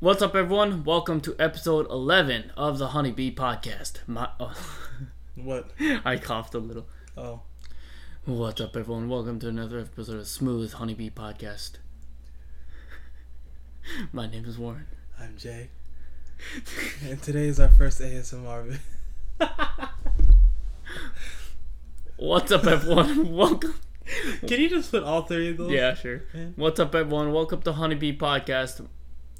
What's up, everyone? Welcome to episode 11 of the Honeybee Podcast. My, oh, What? I coughed a little. Oh, What's up, everyone? Welcome to another episode of Smooth Honeybee Podcast. My name is Warren. I'm Jay. and today is our first ASMR. What's up, everyone? Welcome. Can you just put all three of those? Yeah, sure. What's up, everyone? Welcome to Honeybee Podcast,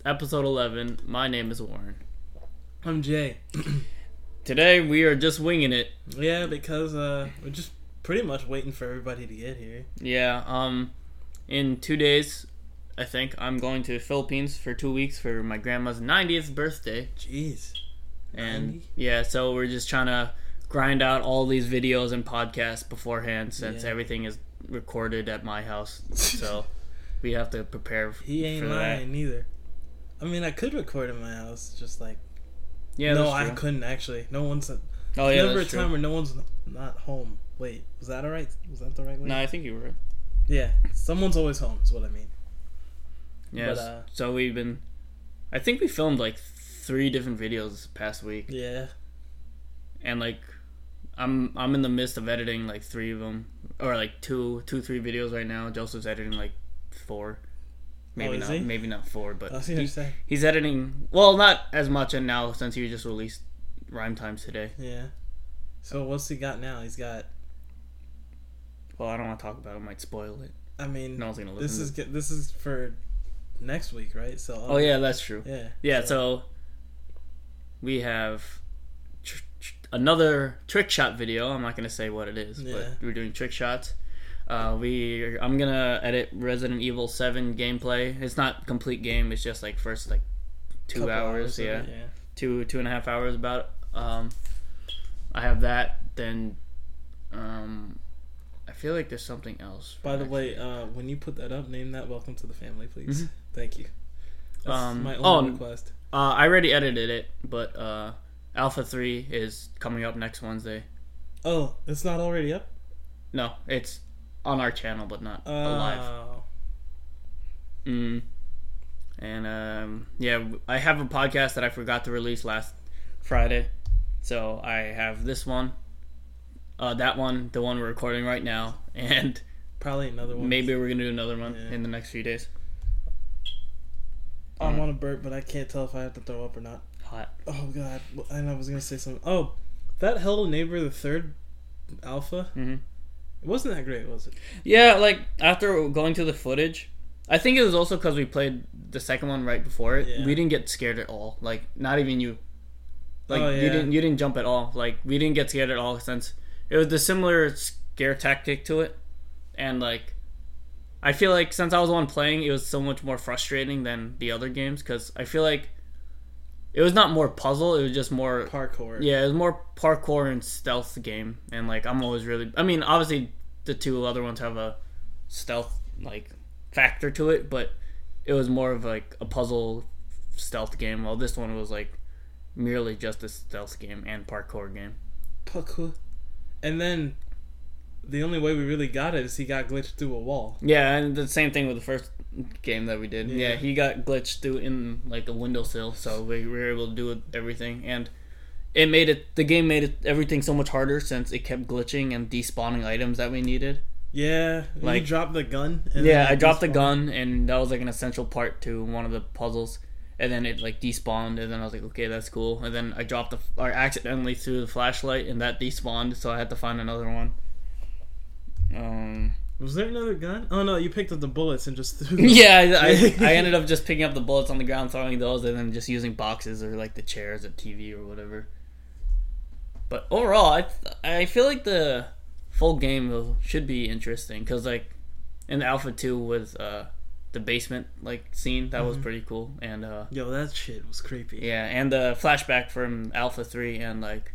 episode 11. My name is Warren. I'm Jay. Today, we are just winging it. Yeah, because uh, we're just pretty much waiting for everybody to get here. Yeah, um, in two days, I think, I'm going to the Philippines for two weeks for my grandma's 90th birthday. Jeez. And 90? yeah, so we're just trying to grind out all these videos and podcasts beforehand since Yeah. everything is recorded at my house. So we have to prepare He ain't lying that. neither. I mean, I could record in my house, just like Yeah, no, I couldn't actually. No one's. Oh yeah, never a time true. where no one's not home. Wait, was that alright? Was that the right way? No, I think you were. right. Yeah, someone's always home. Is what I mean. Yeah. Uh, so we've been. I think we filmed like three different videos this past week, Yeah. and like, I'm I'm in the midst of editing like three of them, or like two two three videos right now. Joseph's editing like four, maybe Oh, not he? Maybe not four, but oh, he- he's editing. Well, not as much and now since he just released Rhyme Times today. Yeah. So what's he got now? He's got. Well, I don't want to talk about it; it might spoil it. I mean, No one's gonna listen. this is get- this is for next week, right? So. Oh yeah, that's true. Yeah. Yeah, so we have tr- tr- another trick shot video. I'm not gonna say what it is, Yeah. but we're doing trick shots. Uh, we I'm gonna edit Resident Evil Seven gameplay. It's not complete game. It's just like first like two couple hours. of yeah, it, yeah. two two and a half hours about. Um, I have that. Then, um, I feel like there's something else. By the actually. way, uh, when you put that up, name that "Welcome to the Family," please. Thank you. That's Mm-hmm. Um, my oh, request. Uh, I already edited it, but uh, Alpha Three is coming up next Wednesday. Oh, it's not already up. No, it's on our channel, but not Oh. alive. Mm. And um, yeah, I have a podcast that I forgot to release last Friday, so I have this one, uh, that one, the one we're recording right now, and Probably another one. maybe we're gonna do another one Yeah. in the next few days. I want to burp, but I can't tell if I have to throw up or not. Hot. Oh God! And I was gonna say something. Oh, that Hello Neighbor, the third alpha. hmm It wasn't that great, was it? Yeah, like after going through the footage, I think it was also because we played the second one right before it. Yeah. We didn't get scared at all. Like not even you. Like Oh, you didn't you didn't jump at all. Like we didn't get scared at all since it was the similar scare tactic to it, and like. I feel like since I was the one playing, it was so much more frustrating than the other games because I feel like it was not more puzzle; it was just more Parkour. yeah, it was more parkour and stealth game, and like I'm always really. I mean, obviously the two other ones have a stealth like factor to it, but it was more of like a puzzle stealth game. While this one was like merely just a stealth game and parkour game. Parkour. And then the only way we really got it is he got glitched through a wall. Yeah, and the same thing with the first game that we did. Yeah, Yeah. he got glitched through in like a windowsill, so we were able to do everything, and it made it. The game made it everything so much harder since it kept glitching and despawning items that we needed. Yeah, like dropped the gun. And yeah, I dropped the gun, and that was like an essential part to one of the puzzles. And then it like despawned, and then I was like, okay, that's cool. And then I dropped the or accidentally threw the flashlight, and that despawned, so I had to find another one. Um, Was there another gun? Oh no, you picked up the bullets and just threw. them. yeah, I, I, I ended up just picking up the bullets on the ground, throwing those, and then just using boxes or like the chairs at TV or whatever. But overall, I I feel like the full game will, should be interesting because like in Alpha Two with uh, the basement like scene that was Mhm. pretty cool, and uh, Yo, that shit was creepy. yeah, and the flashback from Alpha Three and like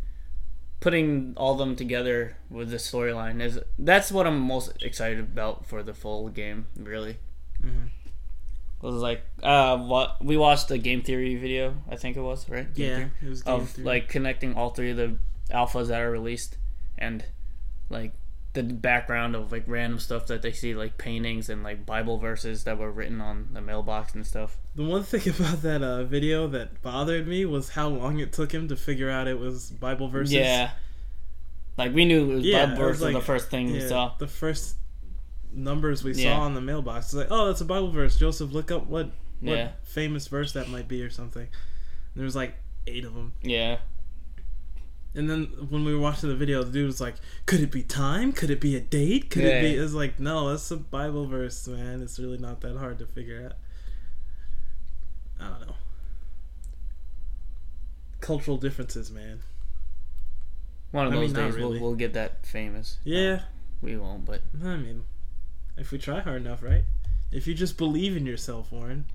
putting all them together with the storyline is that's what I'm most excited about for the full game, really Mhm. was like uh what we watched a game theory video i think it was right Game Yeah, theory? it was game of theory. like connecting all three of the alphas that are released and like the background of like random stuff that they see, like paintings and like Bible verses that were written on the mailbox and stuff. The one thing about that uh, video that bothered me was how long it took him to figure out it was Bible verses. Yeah. Like we knew it was Yeah, Bible verses like- the first thing we saw. the first numbers we Yeah. saw on the mailbox. It's like, oh, that's a Bible verse. Joseph, look up what what Yeah. famous verse that might be or something. There was like eight of them. Yeah. And then when we were watching the video, the dude was like, "Could it be time? Could it be a date? Could it be?" Yeah. It's like, no, that's a Bible verse, man. It's really not that hard to figure out. I don't know. Cultural differences, man. One of I those mean, days really. we'll, we'll get that famous. Yeah, We won't, but I mean, if we try hard enough, right? If you just believe in yourself, Warren,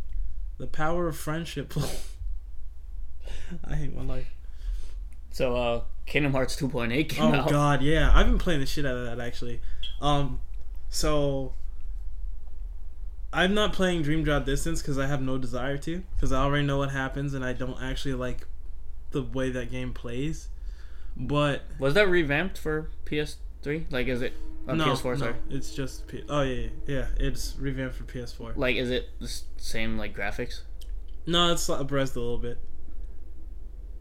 the power of friendship. I hate my life. So uh Kingdom Hearts 2.8 came Oh out. Oh god, yeah. I've been playing the shit out of that actually. Um so I'm not playing Dream Drop Distance because I have no desire to, because I already know what happens and I don't actually like the way that game plays. But Was that revamped for PS3? Like is it uh, no, PS4, no, sorry. it's just P- oh yeah, yeah, yeah, it's revamped for PS4. Like is it the same like graphics? No, it's abreast a little bit.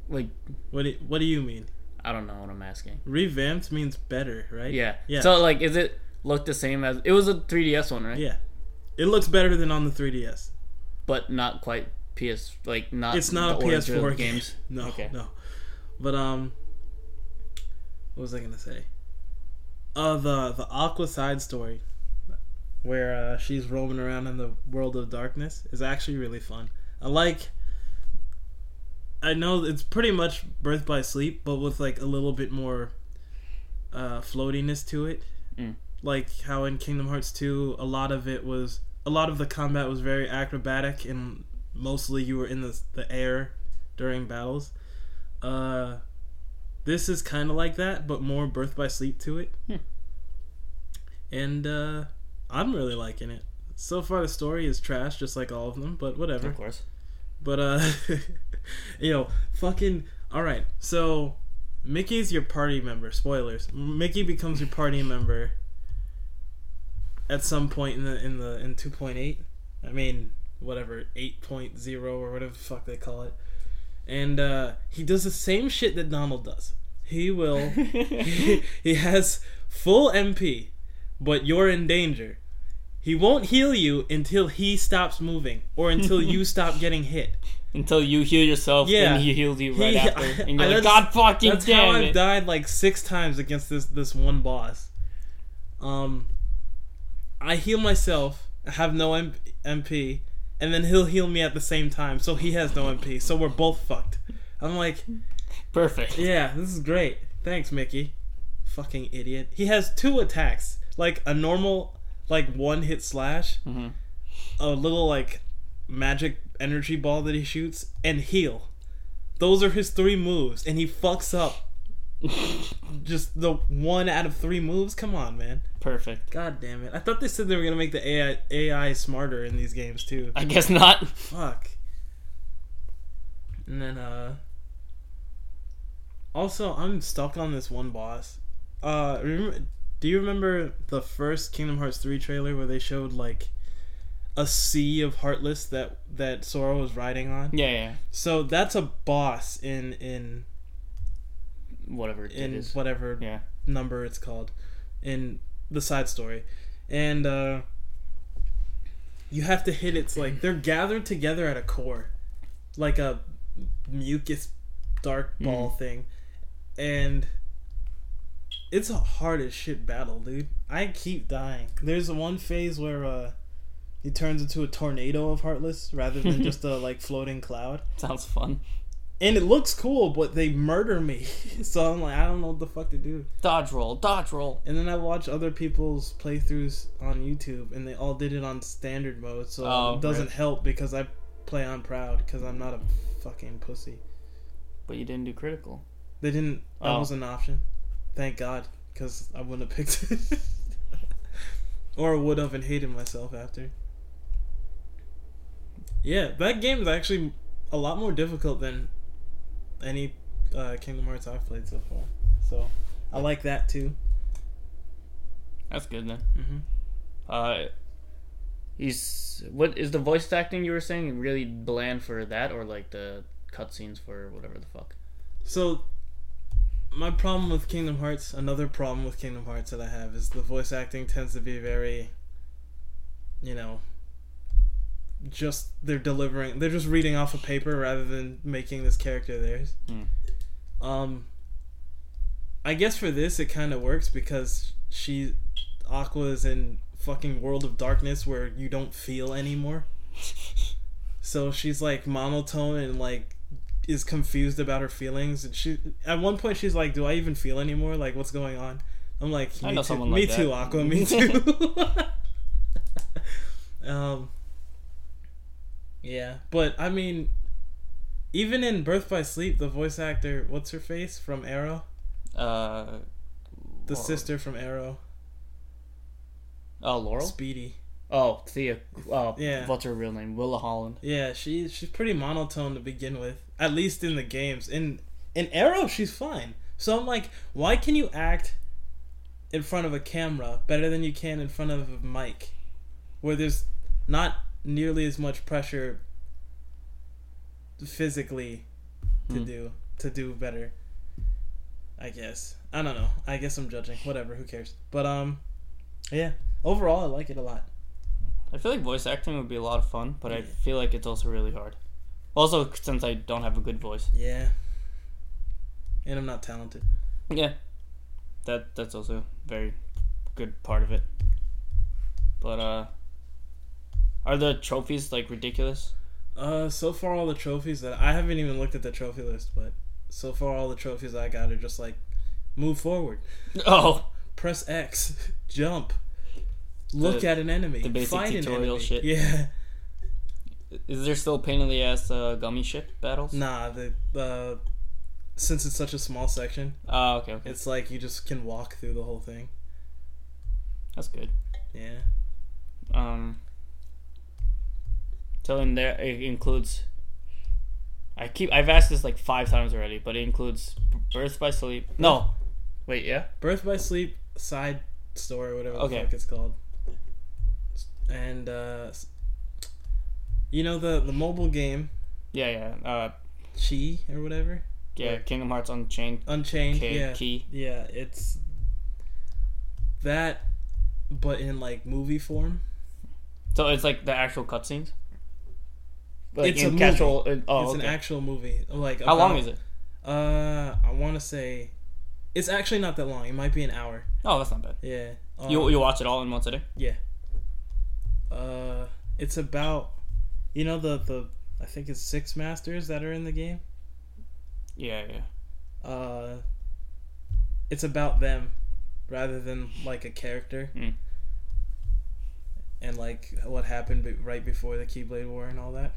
Like What do What do you mean? I don't know what I'm asking. Revamped means better, right? Yeah. Yeah. So like is it look the same as it was a 3DS one, right? Yeah. It looks better than on the 3DS. But not quite PS like not it's not a PS4 game. games. No, Okay. no. But um, what was I gonna say? Uh, the the Aqua side story, where uh, she's roaming around in the world of darkness, is actually really fun. I like. I know it's pretty much Birth by Sleep, but with like a little bit more uh, floatiness to it. Mm. Like how in Kingdom Hearts 2, a lot of it was a lot of the combat was very acrobatic, and mostly you were in the the air during battles. Uh, this is kind of like that, but more Birth by Sleep to it. Hmm. And uh, I'm really liking it. So far, the story is trash, just like all of them, but whatever. Of course. But uh, you know, fucking. All right, so Mickey's your party member. Spoilers. Mickey becomes your party member at some point in the in the in two point eight. I mean, whatever eight point zero or whatever the fuck they call it. And uh, he does the same shit that Donald does. He will. he, he has full MP, but you're in danger. He won't heal you until he stops moving or until you stop getting hit. Until you heal yourself, Yeah. and he heals you right He- after, and you're I- like, God fucking That's how damn I've died like six times against this this one boss. Um, I heal myself, have no M- MP, and then he'll heal me at the same time, so he has no MP. So we're both fucked. I'm like, Perfect. yeah, this is great. Thanks, Mickey. Fucking idiot. He has two attacks, like a normal, like one hit slash, Mhm. a little like magic energy ball that he shoots, and heal. Those are his three moves, and he fucks up just the one out of three moves. Come on, man. Perfect. God damn it. I thought they said they were gonna make the AI AI smarter in these games too. I guess not. Fuck. And then uh also I'm stuck on this one boss. Uh remember do you remember the first Kingdom Hearts 3 trailer where they showed like a sea of heartless that that Sora was riding on? Yeah, yeah. So that's a boss in in Whatever it in is. whatever Yeah. number it's called in the side story and uh you have to hit it's like they're gathered together at a core like a mucus dark ball thing and it's a hard as shit battle dude i keep dying there's one phase where uh he turns into a tornado of heartless rather than just a like floating cloud Sounds fun. and it looks cool but they murder me so i'm like i don't know what the fuck to do Dodge roll, dodge roll. and then I watch other people's playthroughs on YouTube, and they all did it on standard mode, so Oh, it doesn't help because I play on proud because I'm not a fucking pussy. But you didn't do critical. They didn't. That Oh. was an option. Thank God, because I wouldn't have picked it, or would have and hated myself after. Yeah, that game is actually a lot more difficult than any uh, Kingdom Hearts I've played so far. So I like that too. That's good then. Mm-hmm. Uh, he's what is the voice acting you were saying really bland for that, or like the cutscenes for whatever the fuck? So, my problem with Kingdom Hearts, another problem with Kingdom Hearts that I have is the voice acting tends to be very, you know, just they're delivering, they're just reading off a paper rather than making this character theirs. Hmm. Um, I guess for this it kind of works because she, Aqua is in fucking World of Darkness where you don't feel anymore. So she's like monotone and like is confused about her feelings. And she at one point she's like, "Do I even feel anymore? Like what's going on?" I'm like, I "Me too, me like too, that." Aqua, me too." um, yeah, but I mean, even in Birth by Sleep, the voice actor, what's her face from Arrow, Uh, the Laurel. sister from Arrow, Oh, Laurel. Speedy. Oh, Thea. Oh, Yeah. What's her real name? Willa Holland. Yeah, she she's pretty monotone to begin with. At least in the games. In in Arrow, she's fine. So I'm like, why can you act in front of a camera better than you can in front of a mic, where there's not nearly as much pressure physically to Hmm. do to do better. I guess I don't know. I guess I'm judging. Whatever. Who cares? But um, yeah. Overall, I like it a lot. I feel like voice acting would be a lot of fun, but I feel like it's also really hard. Also, since I don't have a good voice. Yeah. And I'm not talented. Yeah, that that's also a very good part of it. But uh, are the trophies like ridiculous? Uh, so far all the trophies that I haven't even looked at the trophy list, but so far all the trophies I got are just like move forward, Oh, press X, jump, look The- at an enemy, the basic fight an tutorial enemy. shit. Yeah, is there still pain in the ass uh, gummy ship battles? nah, the the since it's such a small section, Oh, okay, okay, it's like you just can walk through the whole thing. that's good. Yeah, Um, so in there it includes. I keep I've asked this like five times already, but it includes Birth by Sleep. No, wait, yeah. Birth by Sleep side story, whatever the Okay. fuck it's called, and uh, you know the the mobile game Yeah, yeah. Uh, Chi or whatever. yeah. Right. Kingdom Hearts Unchained. Unchained, K- yeah, Key. yeah, it's that, but in like movie form. So it's like the actual cutscenes. Like It's in a movie. casual. uh, oh, it's okay. an actual movie. Like How long is it? Uh, I want to say, it's actually not that long. It might be an hour. Oh, that's not bad. Yeah. Um, you you watch it all in one sitting? Yeah. Uh, it's about, you know the the I think it's six masters that are in the game. Yeah, yeah. Uh, it's about them, rather than like a character. Mm. And like what happened be- right before the Keyblade War and all that.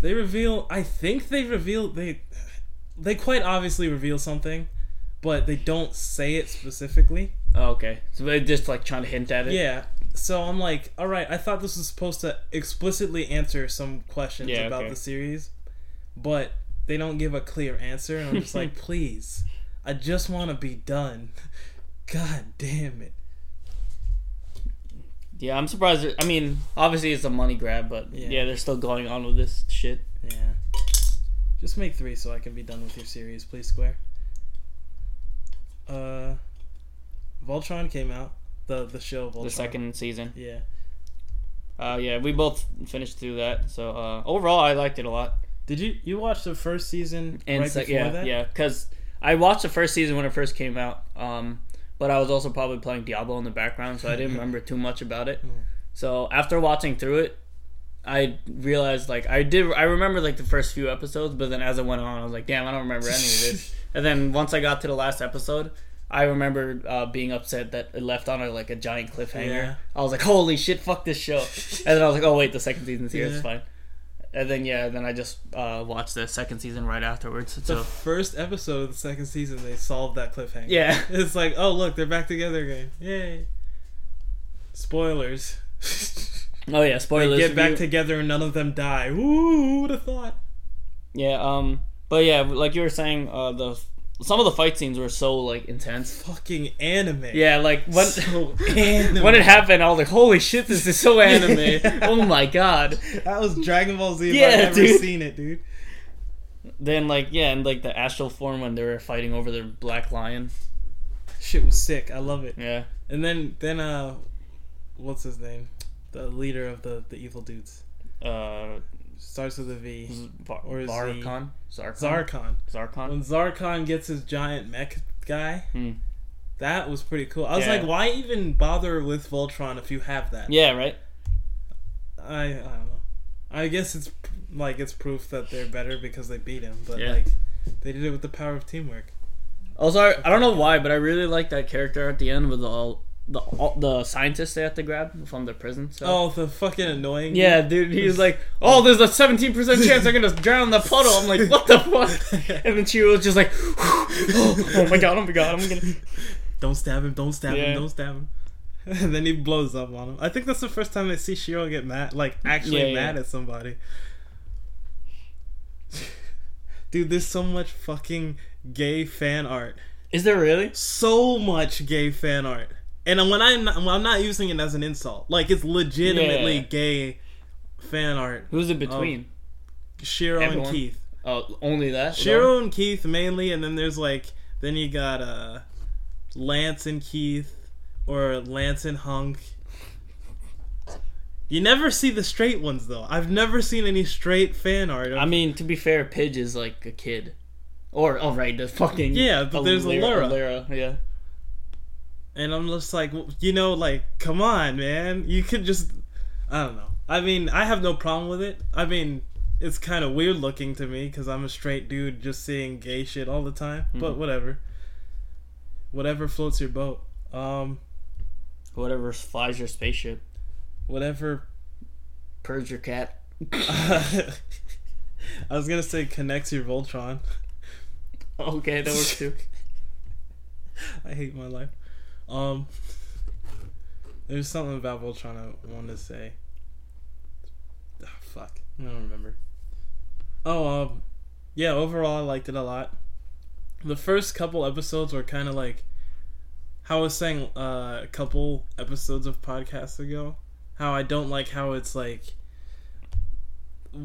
They reveal. I think they reveal they. They quite obviously reveal something, but they don't say it specifically. Oh, okay. So they're just like trying to hint at it. Yeah. So I'm like, all right. I thought this was supposed to explicitly answer some questions Yeah, about okay. the series, but they don't give a clear answer, and I'm just like, please, I just want to be done. God damn it. Yeah, I'm surprised. I mean, obviously it's a money grab, but Yeah. yeah, they're still going on with this shit. Yeah. Just make three so I can be done with your series, please, Square. Uh, Voltron came out. The the show. The second season. Yeah. Uh, yeah, we both finished through that. So uh, overall, I liked it a lot. Did you you watch the first season And right before yeah, that? yeah, because I watched the first season when it first came out. Um, but I was also probably playing Diablo in the background, so I didn't remember too much about it. So after watching through it, I realized like I did. I remember like the first few episodes, but then as it went on, I was like, damn, I don't remember any of this. and then once I got to the last episode. I remember uh, being upset that it left on a, like a giant cliffhanger. Yeah. I was like, "Holy shit, fuck this show!" and then I was like, "Oh wait, the second season's here. Yeah. It's fine." And then yeah, then I just uh, watched the second season right afterwards. The So first episode of the second season, they solved that cliffhanger. yeah, It's like, oh look, they're back together again. Yay! Spoilers. oh yeah, they spoilers. get back review. together and none of them die. Woo! Who would have thought? Yeah, um, but yeah, like you were saying, uh, the some of the fight scenes were so like intense. Fucking anime. Yeah, like when So when it happened, I was like, "Holy shit, this is so anime!" oh my god. That was Dragon Ball Z. Yeah, I've ever dude. seen it, dude. Then like yeah, and like the astral form when they were fighting over the black lion. Shit was sick. I love it. Yeah, And then then uh, what's his name? The leader of the the evil dudes uh, starts with a V. Or is Zarkon, Zarkon, Zarkon. Zarkon. When Zarkon gets his giant mech guy, Hmm. that was pretty cool. I was Yeah. like, why even bother with Voltron if you have that? Yeah, right. I I don't know. I guess it's like it's proof that they're better because they beat him, but Yeah. like they did it with the power of teamwork. Also, I, I don't know why, but I really like that character at the end with all the all, the scientists they have to grab from the prison. So. Oh, the fucking annoying. Yeah, dude, he was like, "Oh, there's a 17% chance I'm gonna drown in the puddle." I'm like, "What the fuck?" And then she was just like, "Oh my god, oh my god, I'm gonna." Don't stab him! Don't stab Yeah. him! Don't stab him! And then he blows up on him. I think that's the first time they see Shiro get mad, like actually Yeah, yeah. mad at somebody. Dude, there's so much fucking gay fan art. Is there really? So much gay fan art. And when I'm not, I'm not using it as an insult. Like it's legitimately Yeah. gay fan art. Who's it between? Shiro Everyone. and Keith. Oh, only that. Shiro and Keith mainly, and then there's like then you got uh Lance and Keith or Lance and Hunk. You never see the straight ones though. I've never seen any straight fan art. Of, I mean, to be fair, Pidge is like a kid. Or, oh right, the fucking Yeah, but there's Allura. Allura, yeah. And I'm just like, you know, like, come on, man. You could just, I don't know. I mean, I have no problem with it. I mean, it's kind of weird looking to me because I'm a straight dude just seeing gay shit all the time. But whatever. Whatever floats your boat. Um, Whatever flies your spaceship. whatever. Purge your cat. I was gonna say connects your Voltron. Okay, that works too. I hate my life. Um, there's something about Voltron I wanted to say. Ah, fuck, I don't remember. Oh, um, yeah. Overall, I liked it a lot. The first couple episodes were kind of like how I was saying uh, a couple episodes of podcasts ago. How I don't like how it's like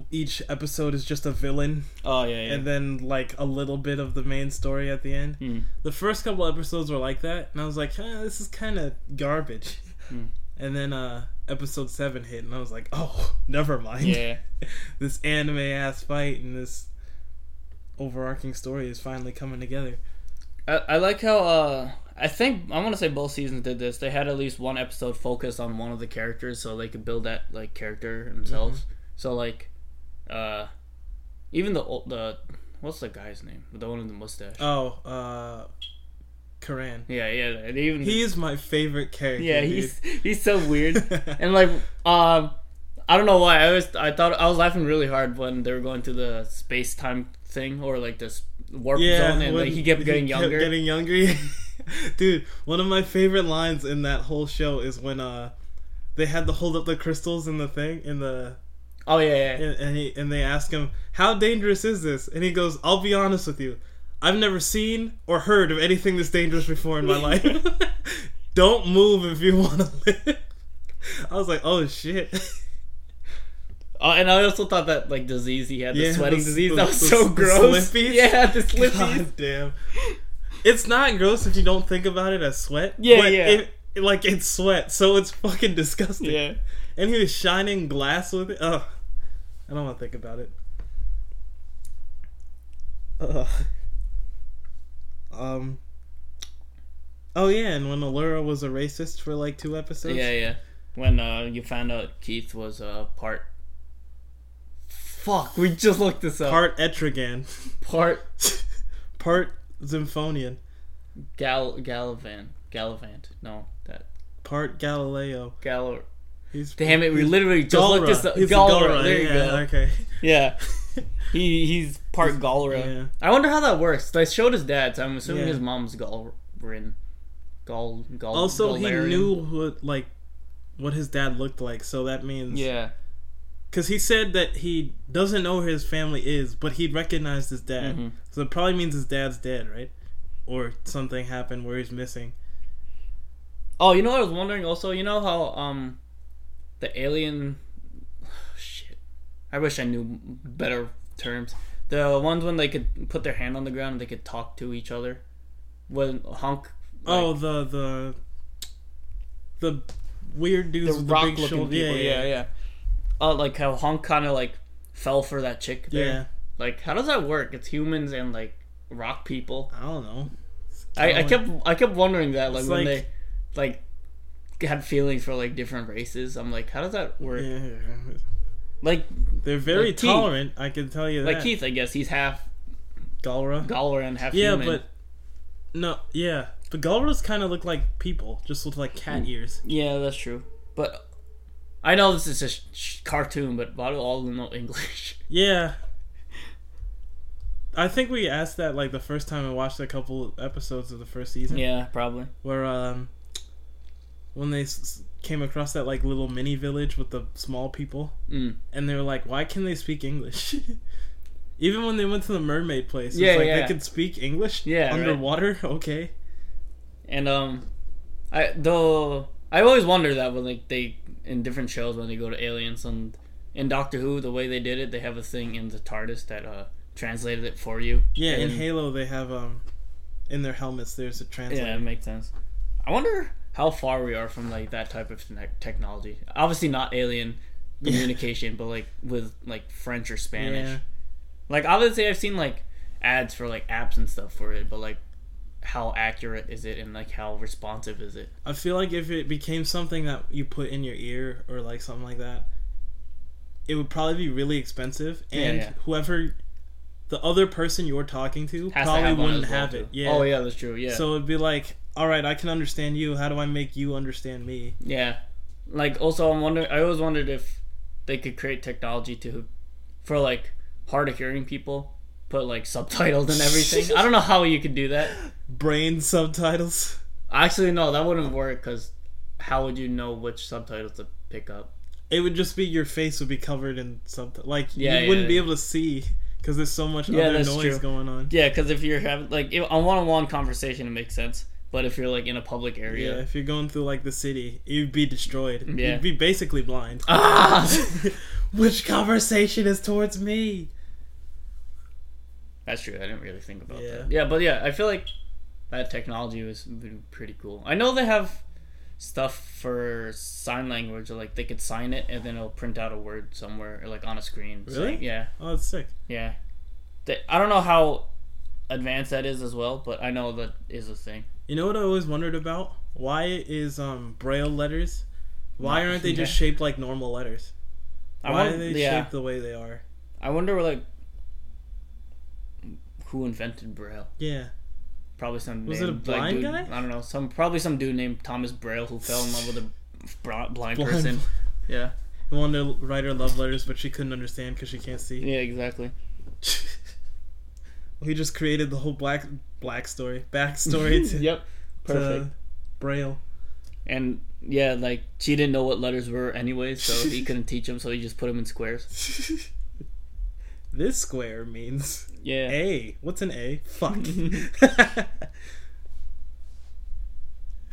each episode is just a villain Oh yeah, yeah. and then like a little bit of the main story at the end. Hmm. The first couple episodes were like that, and I was like, eh, "This is kind of garbage." Hmm. And then uh episode seven hit, and I was like, "Oh, never mind." yeah. this anime ass fight and this overarching story is finally coming together. I, I like how uh I think I want to say both seasons did this. They had at least one episode focused on one of the characters, so they could build that like character themselves. So like, uh, even the old the what's the guy's name? The one with the mustache. Oh, uh, Coran. yeah, yeah. and Even He is my favorite character. yeah, dude. he's he's so weird. and like um I don't know why I was I thought I was laughing really hard when they were going to the space time thing or like this warp zone and like he kept getting younger. getting younger. Dude, one of my favorite lines in that whole show is when uh they had to hold up the crystals in the thing in the oh yeah, yeah. and, and he and they ask him how dangerous is this and he goes I'll be honest with you I've never seen or heard of anything this dangerous before in my life. Don't move if you want to live. I was like, oh shit. Oh, and I also thought that like disease he had, the Yeah, sweating the- disease, the- that was the- so the gross. slippies? Yeah, the slippies. God damn. It's not gross if you don't think about it as sweat. Yeah, but yeah. It, like it's sweat, so it's fucking disgusting. Yeah. And he was shining glass with it. Ugh. I don't want to think about it. Ugh. Um. Oh yeah, and when Allura was a racist for like two episodes. Yeah, yeah. When uh, you found out Keith was uh, part. Fuck, we just looked this up. Part Etrigan, part part Symphonian, Gal Gallivant. Gallivant. No, that part Galileo. Gal. He's Damn it, we literally just looked this up. He's Galra. Galra, There you yeah, go. Okay. Yeah. He he's part Galra. Yeah. I wonder how that works. They showed his dad, so I'm assuming Yeah. his mom's Galrin. Gal Gal. Also, he knew what like what his dad looked like, so that means Yeah. Because he said that he doesn't know who his family is, but he recognized his dad. Mhm. So it probably means his dad's dead, right? or something happened where he's missing. Oh, you know what I was wondering also? You know how um the alien shit. I wish I knew better terms. The ones when they could put their hand on the ground and they could talk to each other. When Hunk oh, the the the weird dudes the with the rock big looking shoulder. people, yeah, yeah. yeah. Uh, like how Hunk kind of like fell for that chick there. Yeah. Like how does that work? It's humans and like rock people. I don't know. I, I kept I kept wondering that like It's when like- they like had feelings for like different races. I'm like, how does that work? Yeah, Like they're very Like Keith. tolerant. I can tell you like. Keith, I guess he's half Galra. Galra and half Yeah, human. but no, yeah, but Galras kind of look like people, just look like Mm. cat ears. yeah, that's true. But I know this is a sh- sh- cartoon, but why do all of them know English? Yeah. I think we asked that like the first time I watched a couple episodes of the first season. yeah, probably. Where um, when they s- came across that like little mini village with the small people, Mm. and they were like, "Why can they speak English?" Even when they went to the mermaid place, it's Yeah, like yeah. they could speak English. Yeah, right. underwater. Okay. And um, I though I always wonder that when like they in different shows when they go to aliens and in Doctor Who the way they did it they have a thing in the TARDIS that uh translated it for you. Yeah, in Halo they have um, in their helmets there's a translator. Yeah, it makes sense. I wonder how far we are from like that type of te- technology. Obviously not alien communication, but like with like French or Spanish. Yeah. Like obviously I've seen like ads for like apps and stuff for it, but like how accurate is it and like how responsive is it? I feel like if it became something that you put in your ear or like something like that, it would probably be really expensive, and yeah. whoever the other person you're talking to Has probably one wouldn't well, have too. it. Yeah. Oh yeah, that's true. Yeah. So it'd be like, all right, I can understand you. How do I make you understand me? Yeah. Like also I'm wondering I always wondered if they could create technology to for like hard of hearing people put like subtitles and everything. I don't know how you could do that. Brain subtitles. Actually no, that wouldn't work cuz how would you know which subtitles to pick up? It would just be your face would be covered in something. Like Yeah, you yeah, wouldn't be able to see because there's so much Yeah, other noise true. going on. Yeah, cuz if you're having like on one-on-one conversation it makes sense, but if you're like in a public Yeah, area if you're going through like the city, you'd be destroyed. Yeah. You'd be basically blind. Ah! Which conversation is towards me? That's true. I didn't really think about Yeah. that. Yeah, but yeah, I feel like that technology was pretty cool. I know they have stuff for sign language, like they could sign it and then it'll print out a word somewhere, or like on a screen. Really? saying- yeah, Oh, that's sick. yeah. They, I don't know how advanced that is as well, but I know that is a thing. You know what I always wondered about? Why is um braille letters? Why aren't they just shaped like normal letters? I Why are they yeah. shaped the way they are? I wonder like who invented Braille. Yeah. Probably some. Was it a named, blind dude, guy? I don't know. Some probably some dude named Thomas Braille who fell in love with a bra- blind, Blind- person. Yeah. He wanted to write her love letters, but she couldn't understand because she can't see. Yeah. Exactly. he just created the whole black black story, backstory to, yep. Perfect. to braille. And yeah, like she didn't know what letters were anyways, so he couldn't teach them, so he just put them in squares. this square means Yeah. A. What's an A? Fuck.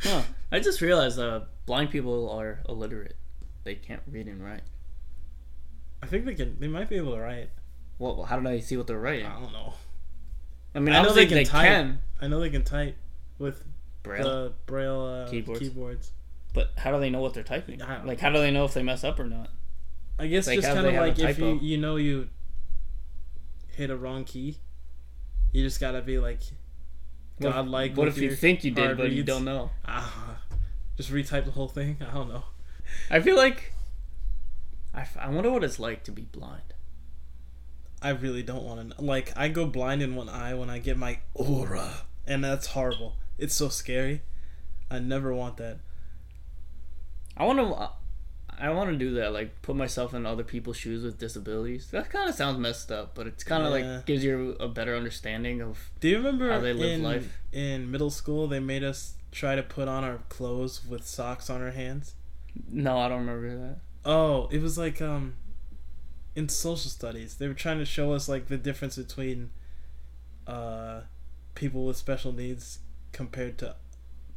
Huh. I just realized uh, blind people are illiterate. They can't read and write. I think they can. They might be able to write. Well, how do I see what they're writing? I don't know. I mean, I I, know they can they type. can. I know they can type with Braille. the braille uh, Keyboards. keyboards. But how do they know what they're typing? I don't Like, how do they know if they mess up or not? I guess Like, just kind of like if you you know you hit a wrong key, you just gotta be like What- godlike. What with if you think you did, hard but you don't know? Ah, just retype the whole thing. I don't know. I feel like. I, f- I wonder what it's like to be blind. I really don't want to. Like I go blind in one eye when I get my aura, and that's horrible. It's so scary. I never want that. I want to. I want to do that, like put myself in other people's shoes with disabilities. That kind of sounds messed up, but it's kind of Yeah. like gives you a better understanding of. Do you remember How they live in, life. in middle school they made us try to put on our clothes with socks on our hands? No, I don't remember that. Oh, it was like um in social studies. They were trying to show us like the difference between uh people with special needs compared to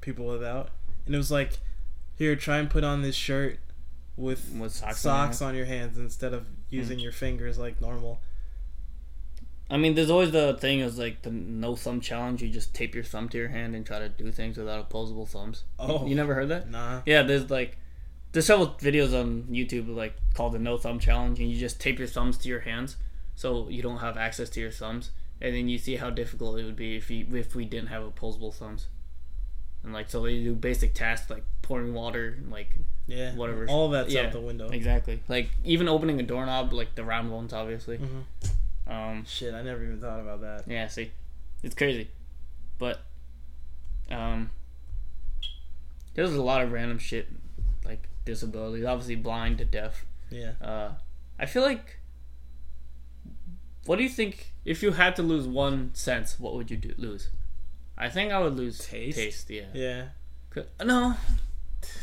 people without, and it was like, here, try and put on this shirt with With socks. socks, on. on your hands instead of using your fingers like normal. I mean, there's always the thing is like the no thumb challenge. You just tape your thumb to your hand and try to do things without opposable thumbs. Oh, You never heard that? nah. Yeah, there's like there's several videos on YouTube like called the no thumb challenge, and you just tape your thumbs to your hands so you don't have access to your thumbs, and then you see how difficult it would be if you if we didn't have opposable thumbs. And like so, they do basic tasks like pouring water, and, like Yeah, Whatever. All that's Yeah. out the window. exactly, like even opening a doorknob, like the round ones, obviously. Mhm. Um, Shit, I never even thought about that. yeah, see, it's crazy, but um, there's a lot of random shit disabilities. Obviously, blind to deaf. Yeah. Uh, I feel like. What do you think if you had to lose one sense? What would you do, lose? I think I would lose Taste? Taste, yeah. Yeah. No,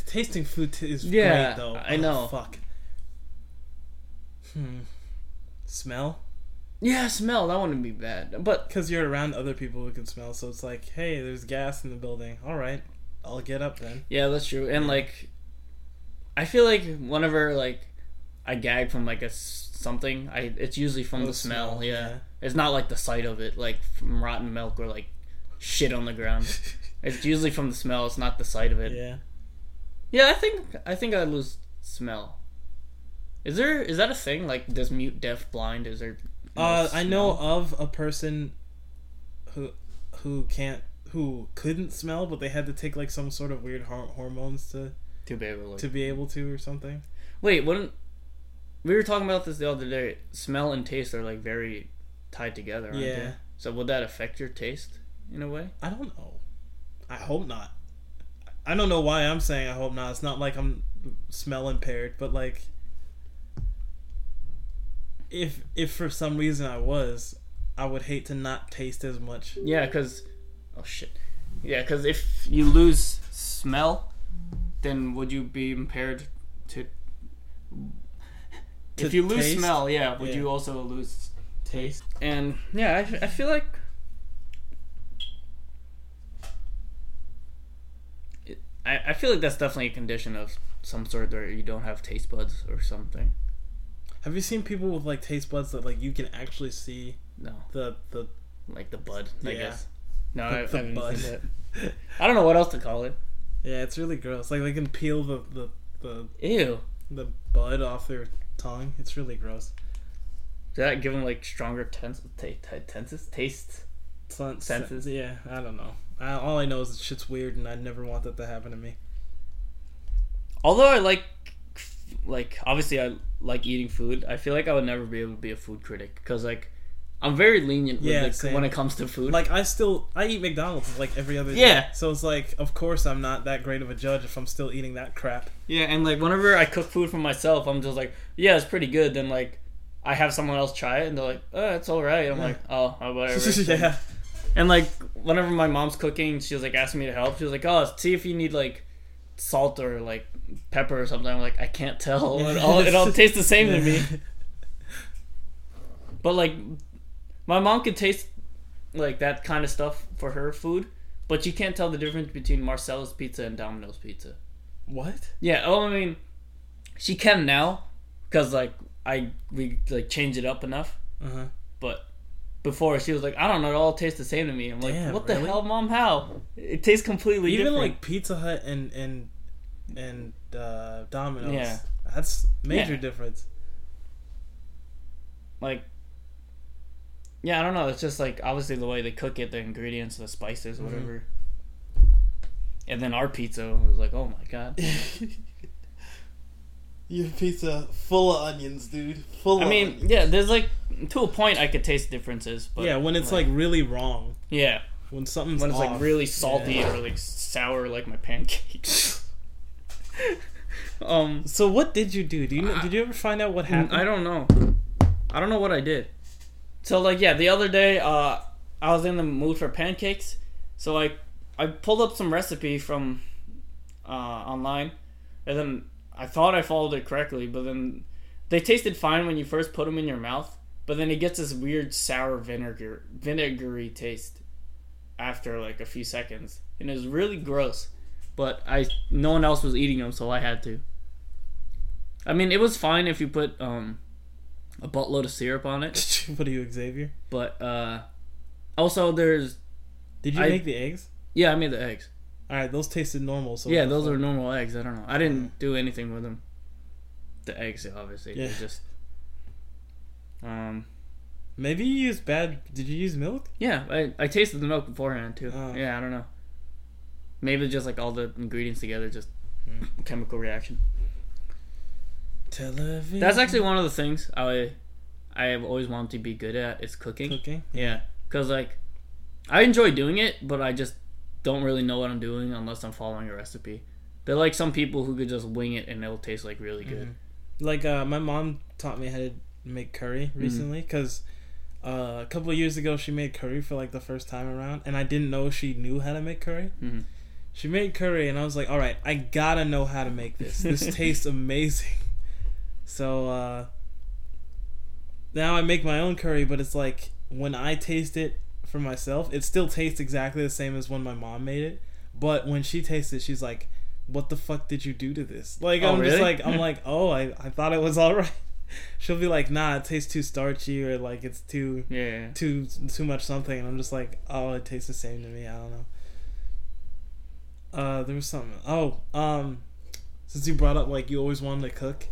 Tasting food t- is Yeah, great though. I Oh, know. fuck. Hmm. Smell? yeah, smell that wouldn't be bad, but Because you're around other people who can smell, so it's like, hey, there's gas in the building. All right, I'll get up then. yeah, that's true. And like, I feel like whenever like I gag from like a something, I it's usually from Oh, the smell. smell, yeah. yeah. it's not like the sight of it, like from rotten milk or like shit on the ground. it's usually from the smell. It's not the sight of it. Yeah. Yeah, I think I think I'd lose smell. Is there is that a thing? Like does mute, deaf, blind? Is there? no Uh, I know of a person who who can't who couldn't smell, but they had to take like some sort of weird hor- hormones to to be able to. to be able to or something. Wait, wouldn't we were talking about this the other day? Smell and taste are like very tied together. Aren't Yeah. They? So would that affect your taste in a way? I don't know. I hope not. I don't know why I'm saying I hope not. It's not like I'm smell impaired, but like if if for some reason I was, I would hate to not taste as much. Yeah, because oh shit. Yeah, because if you lose smell, then would you be impaired to? To if you lose taste? smell, yeah, would Yeah. you also lose taste? And yeah, I, I feel like it, I I feel like that's definitely a condition of some sort where you don't have taste buds or something. Have you seen people with like taste buds that like you can actually see No, the the like the bud, I Yeah. guess. No, The- I, I the haven't bud. seen that. I don't know what else to call it. Yeah, it's really gross. Like they can peel the the the, Ew. the bud off their tongue. It's really gross. Does that give them like stronger tense, t- t- tenses, tastes? Sen- Senses? Yeah, I don't know. I, all I know is that shit's weird, and I never want that to happen to me. Although I like, like obviously I like eating food. I feel like I would never be able to be a food critic because like I'm very lenient with Yeah, like, same. when it comes to food. Like I still I eat McDonald's like every other day. Yeah. So it's like of course I'm not that great of a judge if I'm still eating that crap. yeah, and like whenever I cook food for myself, I'm just like, yeah, it's pretty good. Then like I have someone else try it, and they're like, oh, it's all right. I'm Yeah. like, oh, oh, whatever. yeah. And like whenever my mom's cooking, she was like asking me to help. She was like, "Oh, see if you need like salt or like pepper or something." I'm like, I can't tell. It all, it all tastes the same to me. But like, my mom could taste like that kind of stuff for her food, but you can't tell the difference between Marcella's pizza and Domino's pizza. What? Yeah. Oh, I mean, she can now because like I we like change it up enough. Uh huh. But before she was like, I don't know, it all tastes the same to me. I'm like, Damn, what the really? hell, mom? How? It tastes completely different. Even different. like Pizza Hut and and and uh, Domino's. Yeah. That's major Yeah. difference. like, yeah, I don't know. It's just like obviously the way they cook it, the ingredients, the spices, Mhm. whatever. And then our pizza was like, oh my god. Your pizza full of onions, dude. Full. I mean, yeah, there's like to a point I could taste differences, but yeah, when it's like really wrong, yeah, when something's when it's like really salty Yeah. or like sour, like my pancakes. um, So what did you do? Do you know, did you ever find out what happened? I don't know. I don't know what I did. So like yeah, the other day uh I was in the mood for pancakes, so I I pulled up some recipe from uh online, and then I thought I followed it correctly, but then they tasted fine when you first put them in your mouth, but then it gets this weird sour vinegar vinegary taste after like a few seconds, and it was really gross. But I no one else was eating them, so I had to. I mean, it was fine if you put um a buttload of syrup on it, what are you, Xavier? but uh also there's Did you I- make the eggs? yeah I made the eggs. All right, those tasted normal. So yeah, those fuck? are normal eggs. I don't know. I didn't do anything with them. The eggs, obviously, Yeah. just. Um. Maybe you used bad. Did you use milk? Yeah, I, I tasted the milk beforehand too. Oh. Yeah, I don't know. Maybe just like all the ingredients together, just Hmm. chemical reaction. Television. That's actually one of the things I I have always wanted to be good at is cooking. cooking. Yeah, because like I enjoy doing it, but I just don't really know what I'm doing unless I'm following a recipe. They're like some people who could just wing it and it'll taste like really good. Mhm. Like uh, my mom taught me how to make curry Mm-hmm. recently because uh, a couple of years ago she made curry for like the first time around, and I didn't know she knew how to make curry. Mhm. She made curry, and I was like, "All right, I gotta know how to make this. This tastes amazing." So uh, now I make my own curry, but it's like when I taste it for myself, it still tastes exactly the same as when my mom made it. But when she tastes it, she's like, "What the fuck did you do to this?" Like Oh, I'm just like I'm like, "Oh, I I thought it was all right." She'll be like, "Nah, it tastes too starchy, or like it's too Yeah. too too much something," and I'm just like, "Oh, it tastes the same to me." I don't know. Uh, there was something. Oh, um, since you brought up like you always wanted to cook,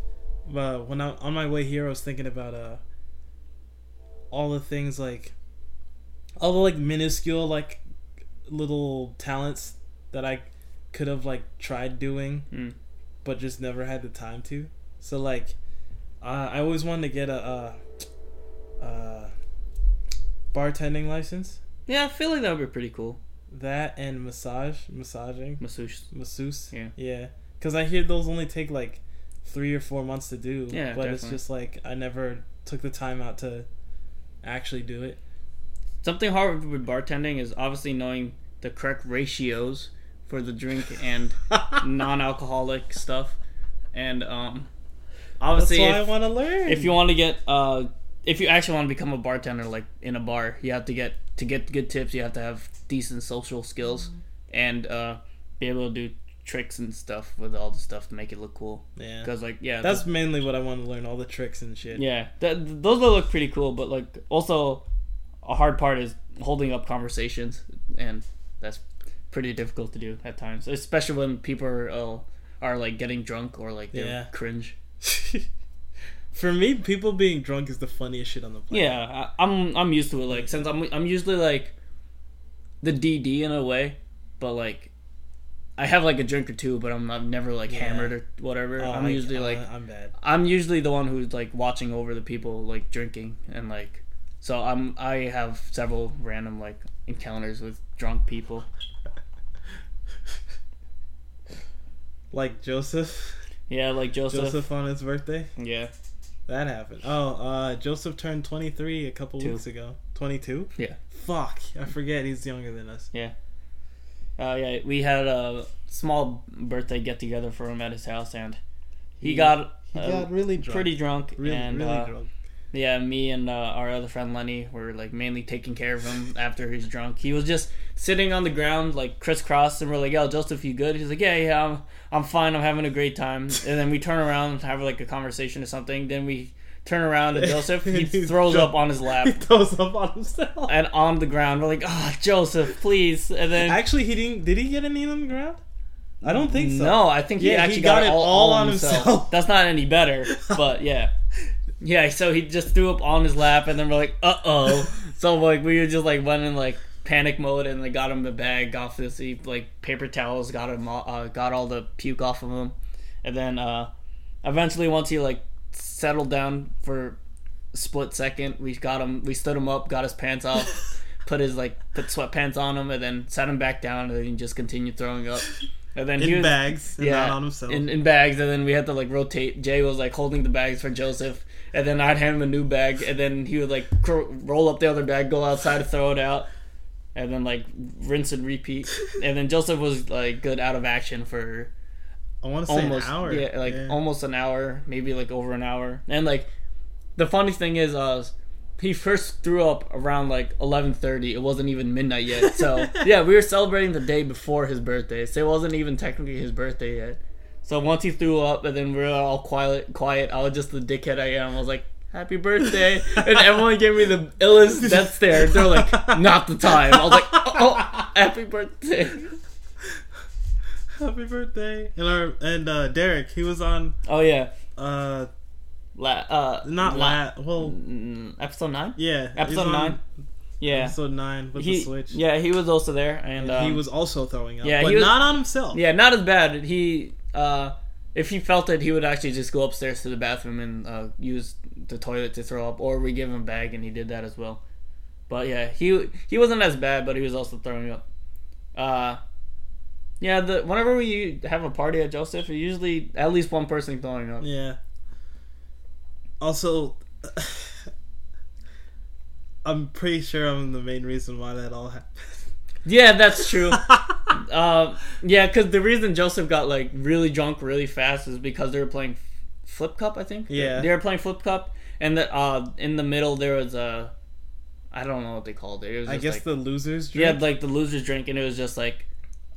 uh, when I on my way here, I was thinking about uh, all the things like, all the like minuscule like little talents that I could have like tried doing, Mm. but just never had the time to. So like, uh, I always wanted to get a, uh uh bartending license. Yeah, I feel like that would be pretty cool. That and massage, massaging, Masseuse. masseuse. Yeah. Yeah. Because I hear those only take like three or four months to do. Yeah, But it's just like I never took the time out to actually do it. Something hard with bartending is obviously knowing the correct ratios for the drink and non-alcoholic stuff. And um, That's obviously, why I if, want to learn. if you want to get uh, if you actually want to become a bartender, like in a bar, you have to get to get good tips. You have to have decent social skills and uh, be able to do tricks and stuff with all the stuff to make it look cool. yeah. Because like yeah, That's mainly what I want to learn. All the tricks and shit. Yeah, th- those will look pretty cool, but like also a hard part is holding up conversations, and that's pretty difficult to do at times, especially when people are, uh, are like getting drunk or like they're Yeah. cringe. For me, people being drunk is the funniest shit on the planet. Yeah, I, I'm I'm used to it. Like since I'm I'm usually like the DD in a way, but like I have like a drink or two, but I'm, I'm never like Yeah. hammered or whatever. Oh, I'm I- usually uh, like I'm bad. I'm usually the one who's like watching over the people like drinking and like so I'm I have several random like encounters with drunk people. Like Joseph. Yeah, like Joseph. Joseph on his birthday. Yeah. That happened. Oh, uh, Joseph turned 23 a couple Two. weeks ago. 22? Yeah. Fuck. I forget he's younger than us. Uh, yeah, we had a small birthday get together for him at his house and he, He- got, He uh, got really drunk. pretty drunk really, and really uh, drunk. yeah, me and uh, our other friend Lenny were like mainly taking care of him after he's drunk. He was just sitting on the ground like crisscross, and we're like, "Yo, Joseph, you good?" He's like, "Yeah, yeah, I'm, I'm fine. I'm having a great time." And then we turn around and have like a conversation or something. Then we turn around and Joseph he throws up on his lap He throws up on himself. and on the ground. We're like, "Oh, Joseph, please!" And then Actually, he didn't. Did he get a knee on the ground? I don't think so. No, I think he Yeah, he actually got got, it all, all on himself. himself. That's not any better, but yeah. Yeah, so he just threw up on his lap, and then we're like, uh oh. so like we just like went in like panic mode, and like got him the bag off this, he, like paper towels, got him, all- uh, got all the puke off of him, and then uh eventually once he like settled down for a split second, we got him, we stood him up, got his pants off, put his like put sweatpants on him, and then sat him back down, and then he just continued throwing up. And then he In was, bags, and not on himself. in, in bags, and then we had to like rotate. Jay was like holding the bags for Joseph, and then I'd hand him a new bag, and then he would like cr- roll up the other bag, go outside, throw it out, and then like rinse and repeat. And then Joseph was like good out of action for I want to say almost an hour. yeah, like almost an hour, maybe like over an hour. And like the funny thing is, uh, he first threw up around like 11:30. It wasn't even midnight yet. So yeah, we were celebrating the day before his birthday. So it wasn't even technically his birthday yet. So once he threw up, and then we were all quiet. Quiet. I was just the dickhead I am. I was like, "Happy birthday!" and everyone gave me the illest death stare. They're like, "Not the time." I was like, "Oh, oh happy birthday!" Happy birthday! And our and uh, Derek, he was on Oh yeah, uh La- uh, not la- lat. Well, mm, episode nine. yeah, Episode nine? Yeah, Episode nine with he the switch. yeah he was also there, and um, he was also throwing up. yeah, but he was- not on himself. Yeah, not as bad. He, uh, if he felt it, he would actually just go upstairs to the bathroom and uh, use the toilet to throw up, or we give him a bag, and he did that as well. But yeah, he he wasn't as bad, but he was also throwing up. Uh, yeah, the whenever we have a party at Joseph, usually at least one person throwing up. Yeah. Also, I'm pretty sure I'm the main reason why that all happened. Yeah, that's true. uh, yeah, because the reason Joseph got like really drunk really fast is because they were playing Flip Cup. I think. Yeah. They were playing Flip Cup, and the, uh, in the middle there was a, I don't know what they called it. It was I guess like, the losers. yeah, like the losers drink, and it was just like,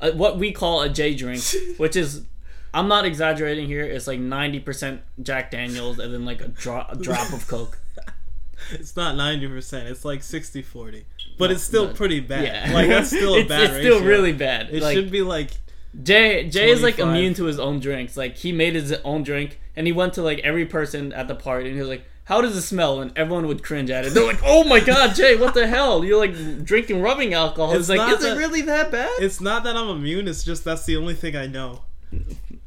uh what we call a J drink, which is. I'm not exaggerating here. It's like 90% Jack Daniels and then like a, dro- a drop of Coke. it's not ninety percent. It's like 60-40. but No, it's still no. pretty bad. Yeah, Like that's still a it's, bad It's still really bad. It like, should be like Jay Jay is like immune to his own drinks. Like he made his own drink and he went to like every person at the party and he was like, "How does it smell?" And everyone would cringe at it. They're like, "Oh my god, Jay, what the hell? You're like drinking rubbing alcohol." It's It's, like, is it really that bad? it's not that I'm immune. It's just that's the only thing I know.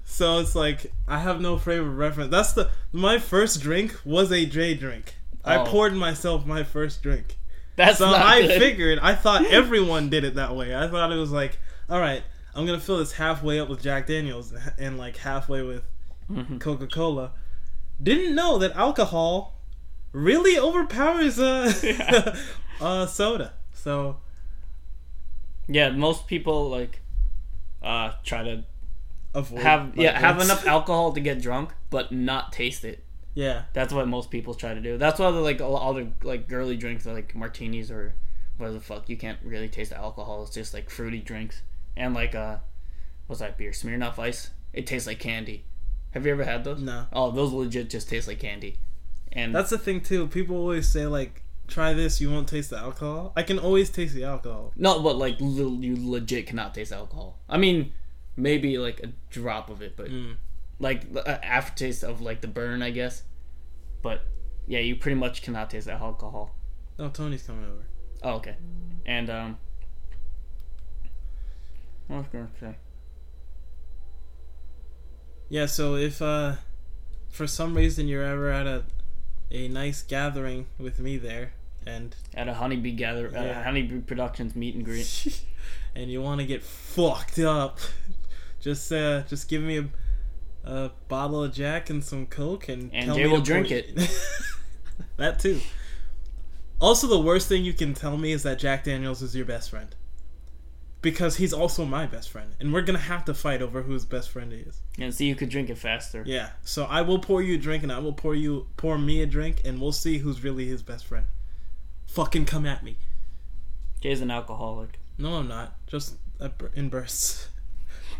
So it's like I have no frame of reference. That's the my first drink was a J drink. I Oh. poured myself my first drink. That's So not I good. figured, I thought everyone did it that way. I thought it was like, all right, I'm gonna fill this halfway up with Jack Daniels and like halfway with Mhm. Coca Cola. Didn't know that alcohol really overpowers uh, Yeah. uh soda. So Yeah, most people like uh try to avoid have yeah have enough alcohol to get drunk but not taste it. Yeah, That's what most people try to do. That's why like all all the like girly drinks are like martinis or whatever the fuck. You can't really taste the alcohol. It's just like fruity drinks and like uh, what's that beer? Smirnoff Ice. It tastes like candy. Have you ever had those? no. Oh, those legit just taste like candy. And That's the thing too. People always say like, try this, you won't taste the alcohol. I can always taste the alcohol. no, but like you legit cannot taste alcohol. I mean, maybe like a drop of it, but Mm. like uh, aftertaste of like the burn, I guess. But yeah, you pretty much cannot taste that alcohol. Oh, Tony's coming over. Oh, okay. And um, what was I gonna say? Yeah, so if uh for some reason you're ever at a a nice gathering with me there and At a honeybee gather, uh, Yeah. honeybee productions meet and greet. and you want to get fucked up, just uh just give me a a bottle of Jack and some Coke and And tell Jay me will pour- drink it. that too. Also, the worst thing you can tell me is that Jack Daniels is your best friend. Because he's also my best friend, and we're gonna have to fight over whose best friend he is. And see, you could drink it faster. Yeah, so I will pour you a drink, and I will pour you pour me a drink, and we'll see who's really his best friend. Fucking come at me. Jay's an alcoholic. No, I'm not. Just in bursts.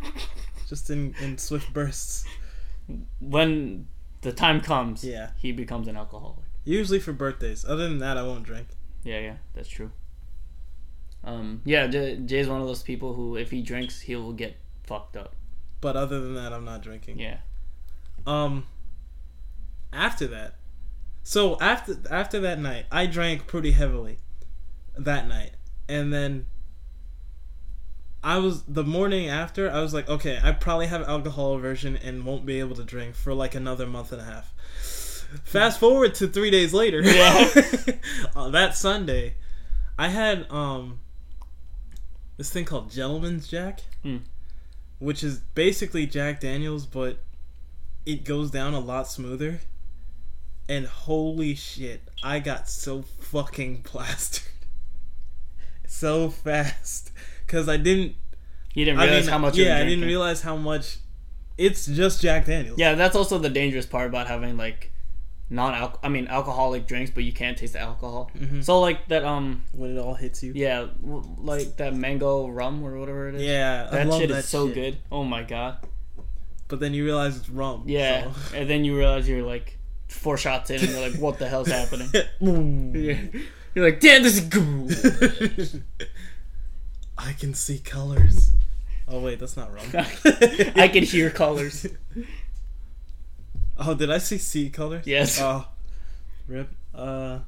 Just in in swift bursts. When the time comes, Yeah. he becomes an alcoholic. Usually for birthdays. Other than that, I won't drink. Yeah, yeah, that's true. Um, yeah, Jay, Jay's one of those people who, if he drinks, he'll get fucked up. But other than that, I'm not drinking. Yeah. Um. After that, so after after that night, I drank pretty heavily. That night, and then I was the morning after. I was like, okay, I probably have alcohol aversion and won't be able to drink for like another month and a half. Fast forward to three days later. Yeah. uh, that Sunday, I had um this thing called Gentleman's Jack, Hmm. which is basically Jack Daniels, but it goes down a lot smoother. And holy shit, I got so fucking plastered. so fast. Because I didn't. You didn't realize mean, how much you Yeah, I didn't realize how much. It's just Jack Daniels. Yeah, that's also the dangerous part about having like non I mean alcoholic drinks, but you can't taste the alcohol. Mhm. So like that um when it all hits you. yeah like that mango rum or whatever it is. Yeah, I That love shit that is so shit. good. Oh my god. But then you realize it's rum. Yeah. so- And then you realize you're like four shots in and you're like, what the hell's happening? Yeah. You're like, damn, this is good. I can see colors. Oh wait, that's not rum. I can hear colors. Oh, did I see sea colors? Yes. Oh, rip. Uh,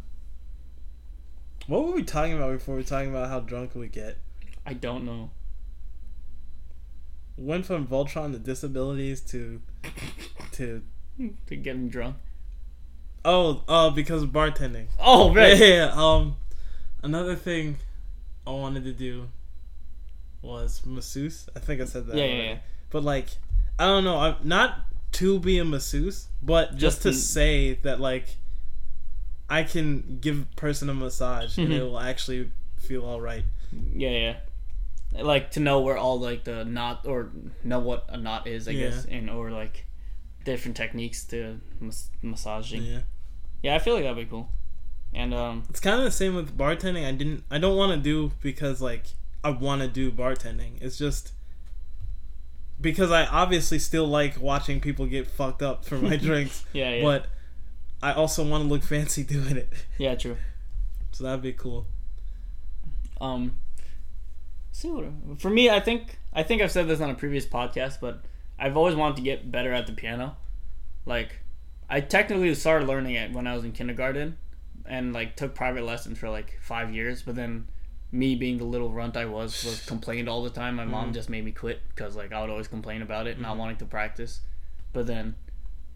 what were we talking about before? We were talking about how drunk we get. I don't know. Went from Voltron to disabilities to to To getting drunk. oh uh, because of bartending. Oh, right. yeah, yeah. Um, another thing I wanted to do was masseuse. I think I said that. Yeah, yeah, yeah. But like, I don't know. I'm not to be a masseuse, but just, Just to say that like, I can give a person a massage and Mhm. it will actually feel all right. Yeah, yeah. Like to know where all like the knot or know what a knot is, I Yeah. guess, and or like different techniques to mas- massaging. Yeah. Yeah, I feel like that'd be cool. And um, it's kind of the same with bartending. I didn't. I don't want to do because like I want to do bartending. It's just because I obviously still like watching people get fucked up for my drinks. yeah, yeah, but I also want to look fancy doing it. yeah, true. So that'd be cool. Um, see what for me, I think I think I've said this on a previous podcast, but I've always wanted to get better at the piano. Like, I technically started learning it when I was in kindergarten, and like took private lessons for like five years. But then, me being the little runt I was, was complained all the time. My mom Mhm. just made me quit because like I would always complain about it, not Mhm. wanting to practice. But then,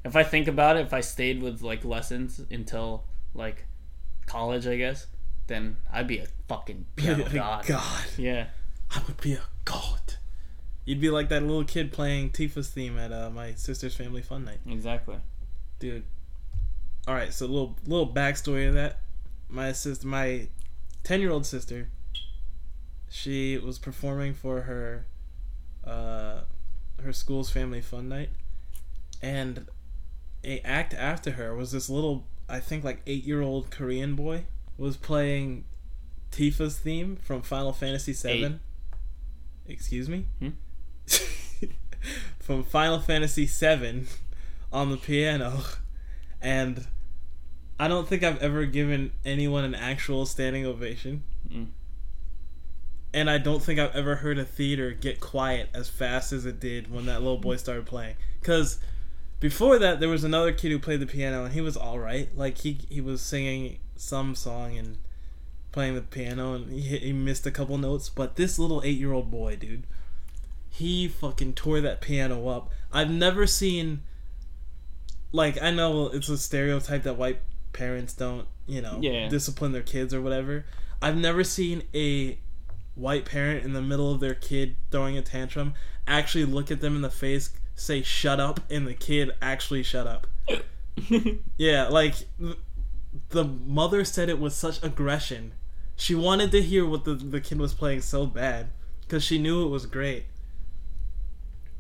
if I think about it, if I stayed with like lessons until like college, I guess, then I'd be a fucking piano god. God, Yeah. I would be a god. You'd be like that little kid playing Tifa's theme at uh, my sister's family fun night, Exactly. dude. All right, so little little backstory of that. My sister, my ten year old sister, she was performing for her, uh, her school's family fun night, and a act after her was this little, I think like eight year old Korean boy was playing Tifa's theme from Final Fantasy VII. Excuse me. Hmm? from Final Fantasy VII on the piano, and I don't think I've ever given anyone an actual standing ovation. Mm. And I don't think I've ever heard a theater get quiet as fast as it did when that little boy started playing. Because before that, there was another kid who played the piano, and he was all right. Like he he was singing some song and playing the piano, and he hit, he missed a couple notes. But this little eight year old boy, dude, he fucking tore that piano up. I've never seen. Like I know it's a stereotype that white parents don't, you know, Yeah. discipline their kids or whatever. I've never seen a white parent in the middle of their kid throwing a tantrum actually look at them in the face, say "shut up," and the kid actually shut up. Yeah, like th- the mother said it with such aggression. She wanted to hear what the the kid was playing so bad because she knew it was great.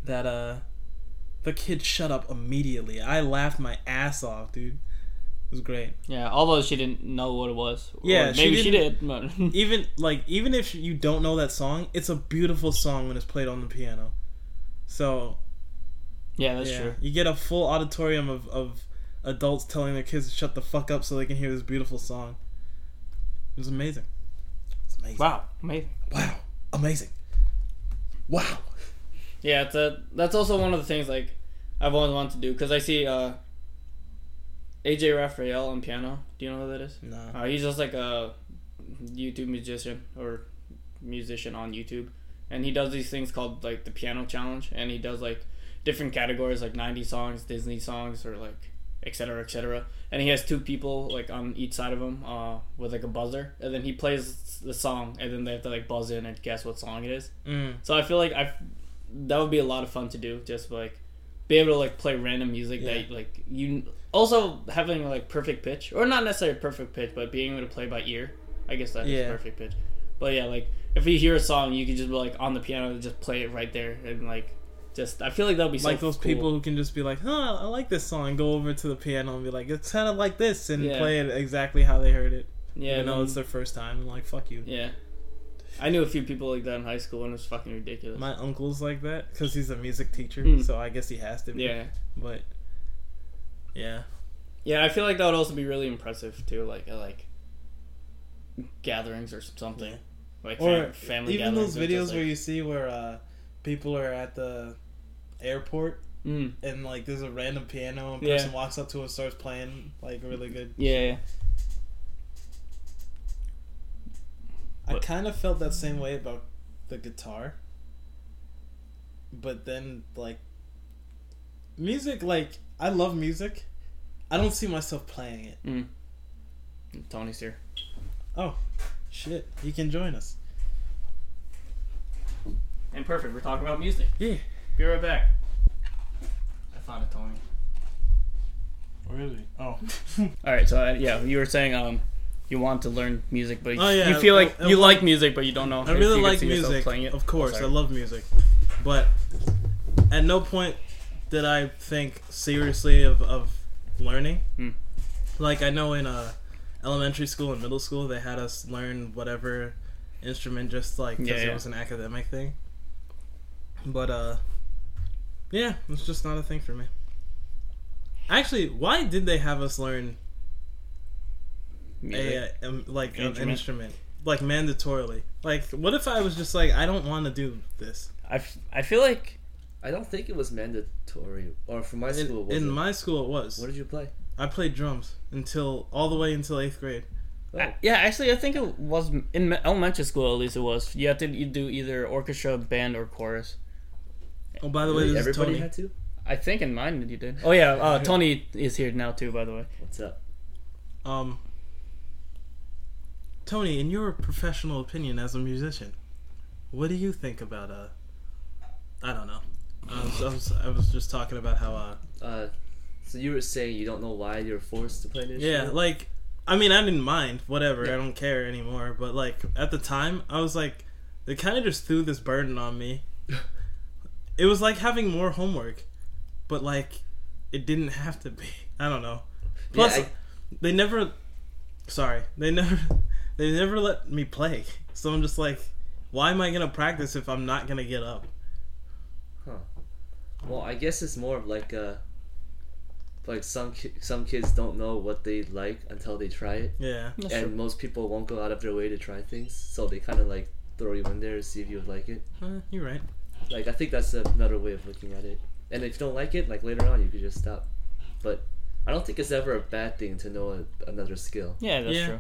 That uh, the kid shut up immediately. I laughed my ass off, dude. It was great. yeah, although she didn't know what it was. Yeah, she maybe she, didn't- did. But Even like even if you don't know that song, it's a beautiful song when it's played on the piano. So yeah, that's yeah, true. you get a full auditorium of, of adults telling their kids to shut the fuck up so they can hear this beautiful song. It was amazing. It's amazing. Wow, amazing. Wow. Amazing. Wow. Yeah, it's a, that's also one of the things like I've always wanted to do because I see uh, AJ Rafael on piano. Do you know who that is? No. Uh, he's just like a YouTube musician or musician on YouTube, and he does these things called like the piano challenge, and he does like different categories like 90 songs, Disney songs, or like etc. etc. And he has two people like on each side of him uh, with like a buzzer, and then he plays the song, and then they have to like buzz in and guess what song it is. Mm. So I feel like I that would be a lot of fun to do, just like be able to like play random music Yeah. that like you also having like perfect pitch or not necessarily perfect pitch, but being able to play by ear. I guess that is Yeah. perfect pitch. But yeah, like if you hear a song, you can just be like on the piano, and just play it right there, and like Just I feel like that would be like so those cool. people who can just be like, "Huh, I like this song," go over to the piano and be like, "It's kind of like this," and Yeah. play it exactly how they heard it. Yeah, you know, it's their first time. and Like, fuck you. yeah. I knew a few people like that in high school, and it was fucking ridiculous. My uncle's like that because he's a music teacher, Hmm. so I guess he has to be. yeah, But yeah, yeah. I feel like that would also be really impressive too, like at like gatherings or something, Yeah. like or fam- family. even those videos just, where you see where uh, people are at the airport Mm, and like there's a random piano and Yeah. person walks up to it and starts playing like really good. yeah, yeah. I kind of felt that same way about the guitar. But then like music like I love music. I don't see myself playing it. Mm. Tony's here. Oh, shit, he can join us. And perfect. We're talking about music. Yeah. Be right back. I found a Tony. Where is he? Oh. All right, so uh, yeah, you were saying um, you want to learn music, but Oh, yeah, you feel like you like music, but you don't know. I really like music. Playing it. Of course, Oh, I love music. But at no point did I think seriously of, of learning. Hmm. Like I know in uh, elementary school and middle school they had us learn whatever instrument just like because Yeah, it was an academic thing. But uh, yeah, it's just not a thing for me. Actually, why did they have us learn Music. a, um, like an Instrument? instrument like mandatorily? Like, what if I was just like, I don't want to do this? I, f- I feel like I don't think it was mandatory, or for my In, school. Was in it? my school, it was. what did you play? I played drums until all the way until eighth grade. Oh, I- yeah, actually, I think it was in elementary school. At least it was. You had to you do either orchestra, band, or chorus. Oh, by the way, really? this is everybody Tony. had to. I think in mine you did. Oh yeah, uh, Tony is here now too. By the way, What's up? Um, Tony, in your professional opinion as a musician, what do you think about uh? I don't know. I was, I was, I was just talking about how uh. Uh, so you were saying you don't know why you're forced to play an Yeah, like I mean, I didn't mind, whatever. Yeah. I don't care anymore. But like at the time, I was like, they kind of just threw this burden on me. it was like having more homework, but like it didn't have to be. I don't know. Plus, Yeah, I- they never. Sorry, they never. They never let me play. So I'm just like, why am I gonna practice if I'm not gonna get up? Huh. Well, I guess it's more of like uh like some ki- some kids don't know what they like until they try it, Yeah. That's and true. most people won't go out of their way to try things, so they kind of like throw you in there to see if you would like it. Uh, you're right. Like I think that's another way of looking at it. And if you don't like it, like later on, you could just stop. But I don't think it's ever a bad thing to know a, another skill. Yeah, that's Yeah. true.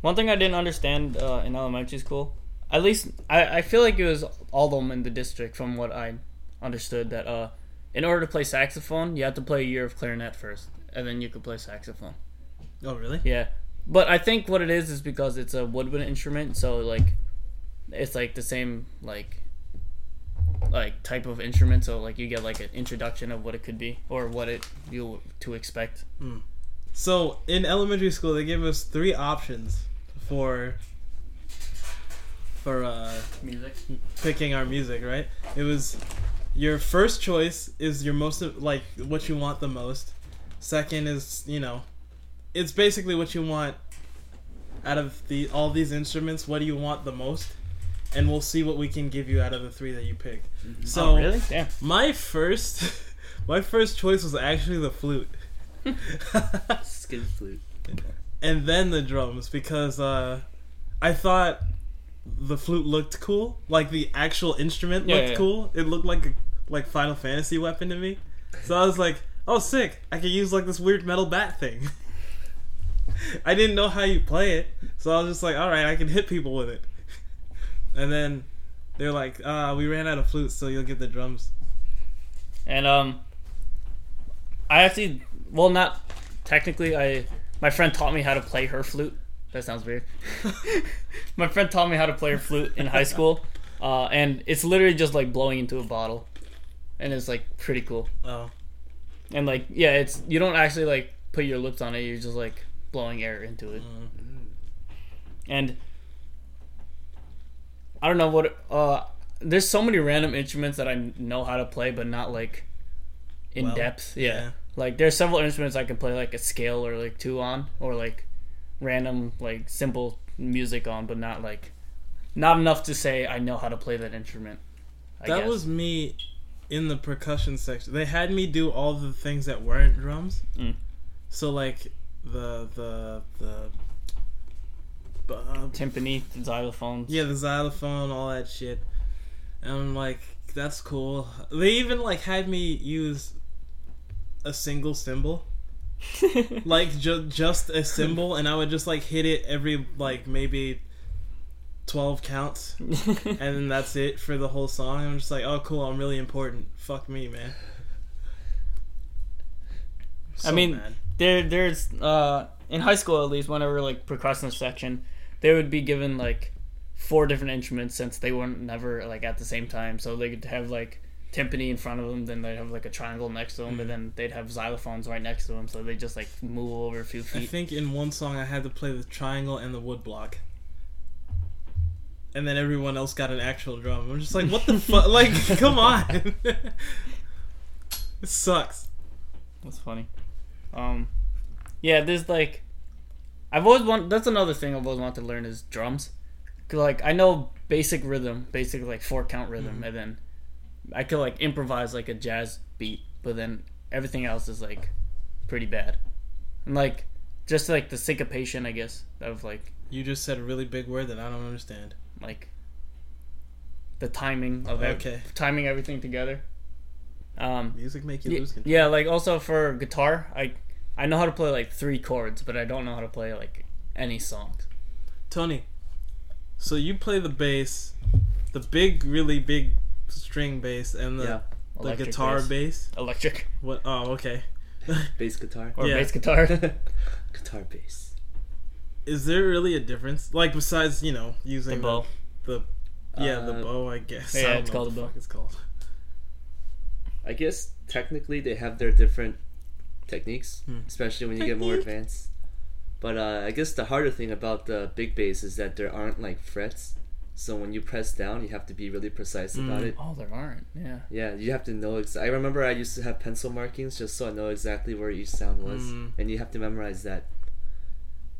One thing I didn't understand uh, in elementary school, at least I, I feel like it was all of them in the district, from what I understood, that uh, in order to play saxophone, you have to play a year of clarinet first, and then you could play saxophone. Oh really? Yeah, but I think what it is is because it's a woodwind instrument, so like, it's like the same like, like type of instrument. So like you get like an introduction of what it could be or what it you to expect. So in elementary school, they gave us three options for for uh, Music. picking our music. Right? It was your first choice is your most like what you want the most. Second is you know, it's basically what you want out of the all these instruments. What do you want the most? And we'll see what we can give you out of the three that you picked. So oh really? Damn. my first, my first choice was actually the flute. Skin flute. and then the drums because uh, I thought the flute looked cool. Like the actual instrument Yeah, looked yeah. cool. It looked like a like Final Fantasy weapon to me. So I was like, "Oh, sick! I could use like this weird metal bat thing." I didn't know how you play it, so I was just like, "All right, I can hit people with it." And then they're like, "Uh, we ran out of flutes, so you'll get the drums." And um, I actually, well, not technically. I my friend taught me how to play her flute. That sounds weird. my friend taught me how to play her flute in high school, uh, and it's literally just like blowing into a bottle, and it's like pretty cool. Oh, And like, yeah, it's you don't actually like put your lips on it. You're just like blowing air into it. Mm. And I don't know what. Uh, there's so many random instruments that I know how to play, but not like in Well, depth. Yeah. yeah. Like there's several instruments I can play like a scale or like two on, or like random like simple music on, but not like not enough to say I know how to play that instrument. I that guess. was me in the percussion section. They had me do all the things that weren't drums. Mm. So like the the the uh, timpani, xylophones. yeah, the xylophone, all that shit. And I'm like, that's cool. They even like had me use a single cymbal. like ju- just a cymbal and I would just like hit it every like maybe 12 counts and then that's it for the whole song. I'm just like, oh, cool, I'm really important. Fuck me, man. I mean, there there's uh in high school at least whenever like percussion section they would be given like four different instruments since they weren't never like at the same time so they could have like timpani in front of them then they'd have like a triangle next to them Mm-hmm. and then they'd have xylophones right next to them so they just like move over a few feet. I think in one song I had to play the triangle and the wood block. And then everyone else got an actual drum. I'm just like, what the fuck? Like, come on. it sucks. that's funny um yeah there's like i've always want that's another thing i've always wanted to learn is drums like i know basic rhythm basic like four count rhythm Mm-hmm. and then i could like improvise like a jazz beat but then everything else is like pretty bad and like just like the syncopation i guess of like You just said a really big word that I don't understand. like the timing of ev- Okay. timing everything together um Music make you Ye- lose control. Yeah, like also for guitar, I I know how to play like three chords, but I don't know how to play like any songs. Tony, so you play the bass, the big, really big string bass, and the, yeah, the guitar bass. bass. electric What? Oh, okay. bass guitar, or Yeah. bass guitar. guitar bass. Is there really a difference? Like besides, you know, using the using bow. the, the yeah, the Uh, bow, I guess. yeah, I don't it's know called what a the bow. It's called. I guess technically they have their different techniques, Hmm. especially when you get more advanced. But uh, I guess the harder thing about the big bass is that there aren't like frets. So when you press down, you have to be really precise about Mm. it. Oh, there aren't. Yeah. Yeah, you have to know. Ex- I remember I used to have pencil markings just so I know exactly where each sound was, Mm. and you have to memorize that.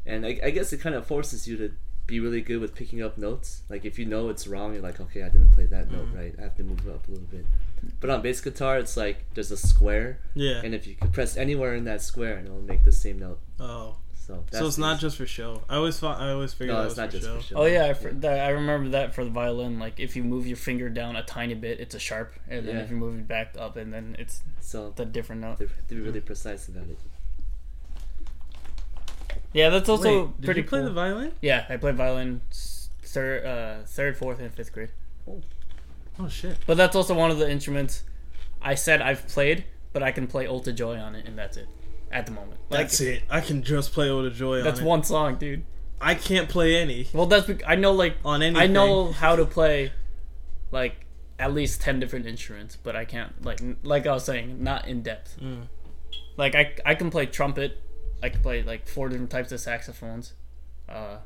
And I, I guess it kind of forces you to be really good with picking up notes. Like if you know it's wrong, you're like, okay, I didn't play that note Mm. right. I have to move it up a little bit. But on bass guitar, it's like there's a square, Yeah. and if you could press anywhere in that square, and it'll make the same note. oh, So that's so it's not just for show. I always thought. I always figured no, that it's was not for just show. for show. Oh yeah, I, for, that, I remember that for the violin. Like if you move your finger down a tiny bit, it's a sharp, and then Yeah. if you move it back up, and then it's So the different note. have to be really precise about it. Yeah, that's also Wait, did you play cool. the violin? yeah, I played violin third, uh, third, fourth, and fifth grade. Oh shit. But that's also one of the instruments I said I've played, but I can play Ode to Joy on it, and that's it at the moment. Like, That's it. I can just play Ode to Joy That's on it. one song, dude. I can't play any Well, that's I know like on anything. I know how to play like at least ten different instruments, but I can't like like I was saying, not in depth. Mm. Like I I can play trumpet, I can play like four different types of saxophones. Uh,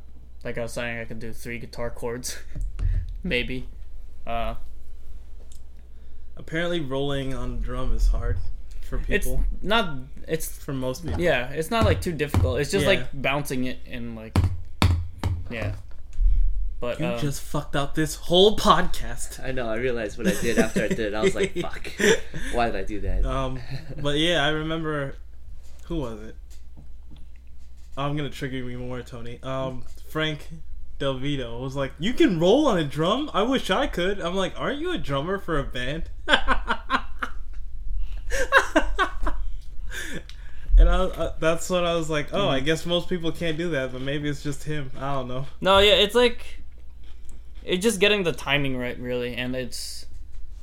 like I was saying, I can do three guitar chords, maybe. Uh, Apparently, rolling on a drum is hard for it's not. It's for most people. yeah. It's not like too difficult. It's just Yeah. like bouncing it and like yeah. But You uh, just fucked up this whole podcast. I know. I realized what I did after I did. it. I was like, "Fuck! Why did I do that?" Um, but yeah, I remember. Who was it? I'm gonna trigger you more, Tony. Um, Frank Del Vito was like, "You can roll on a drum. I wish I could." I'm like, "Aren't you a drummer for a band?" and I, I, that's what I was like. Oh, I mm. guess most people can't do that, but maybe it's just him. I don't know. No, yeah, it's like it's just getting the timing right, really, and it's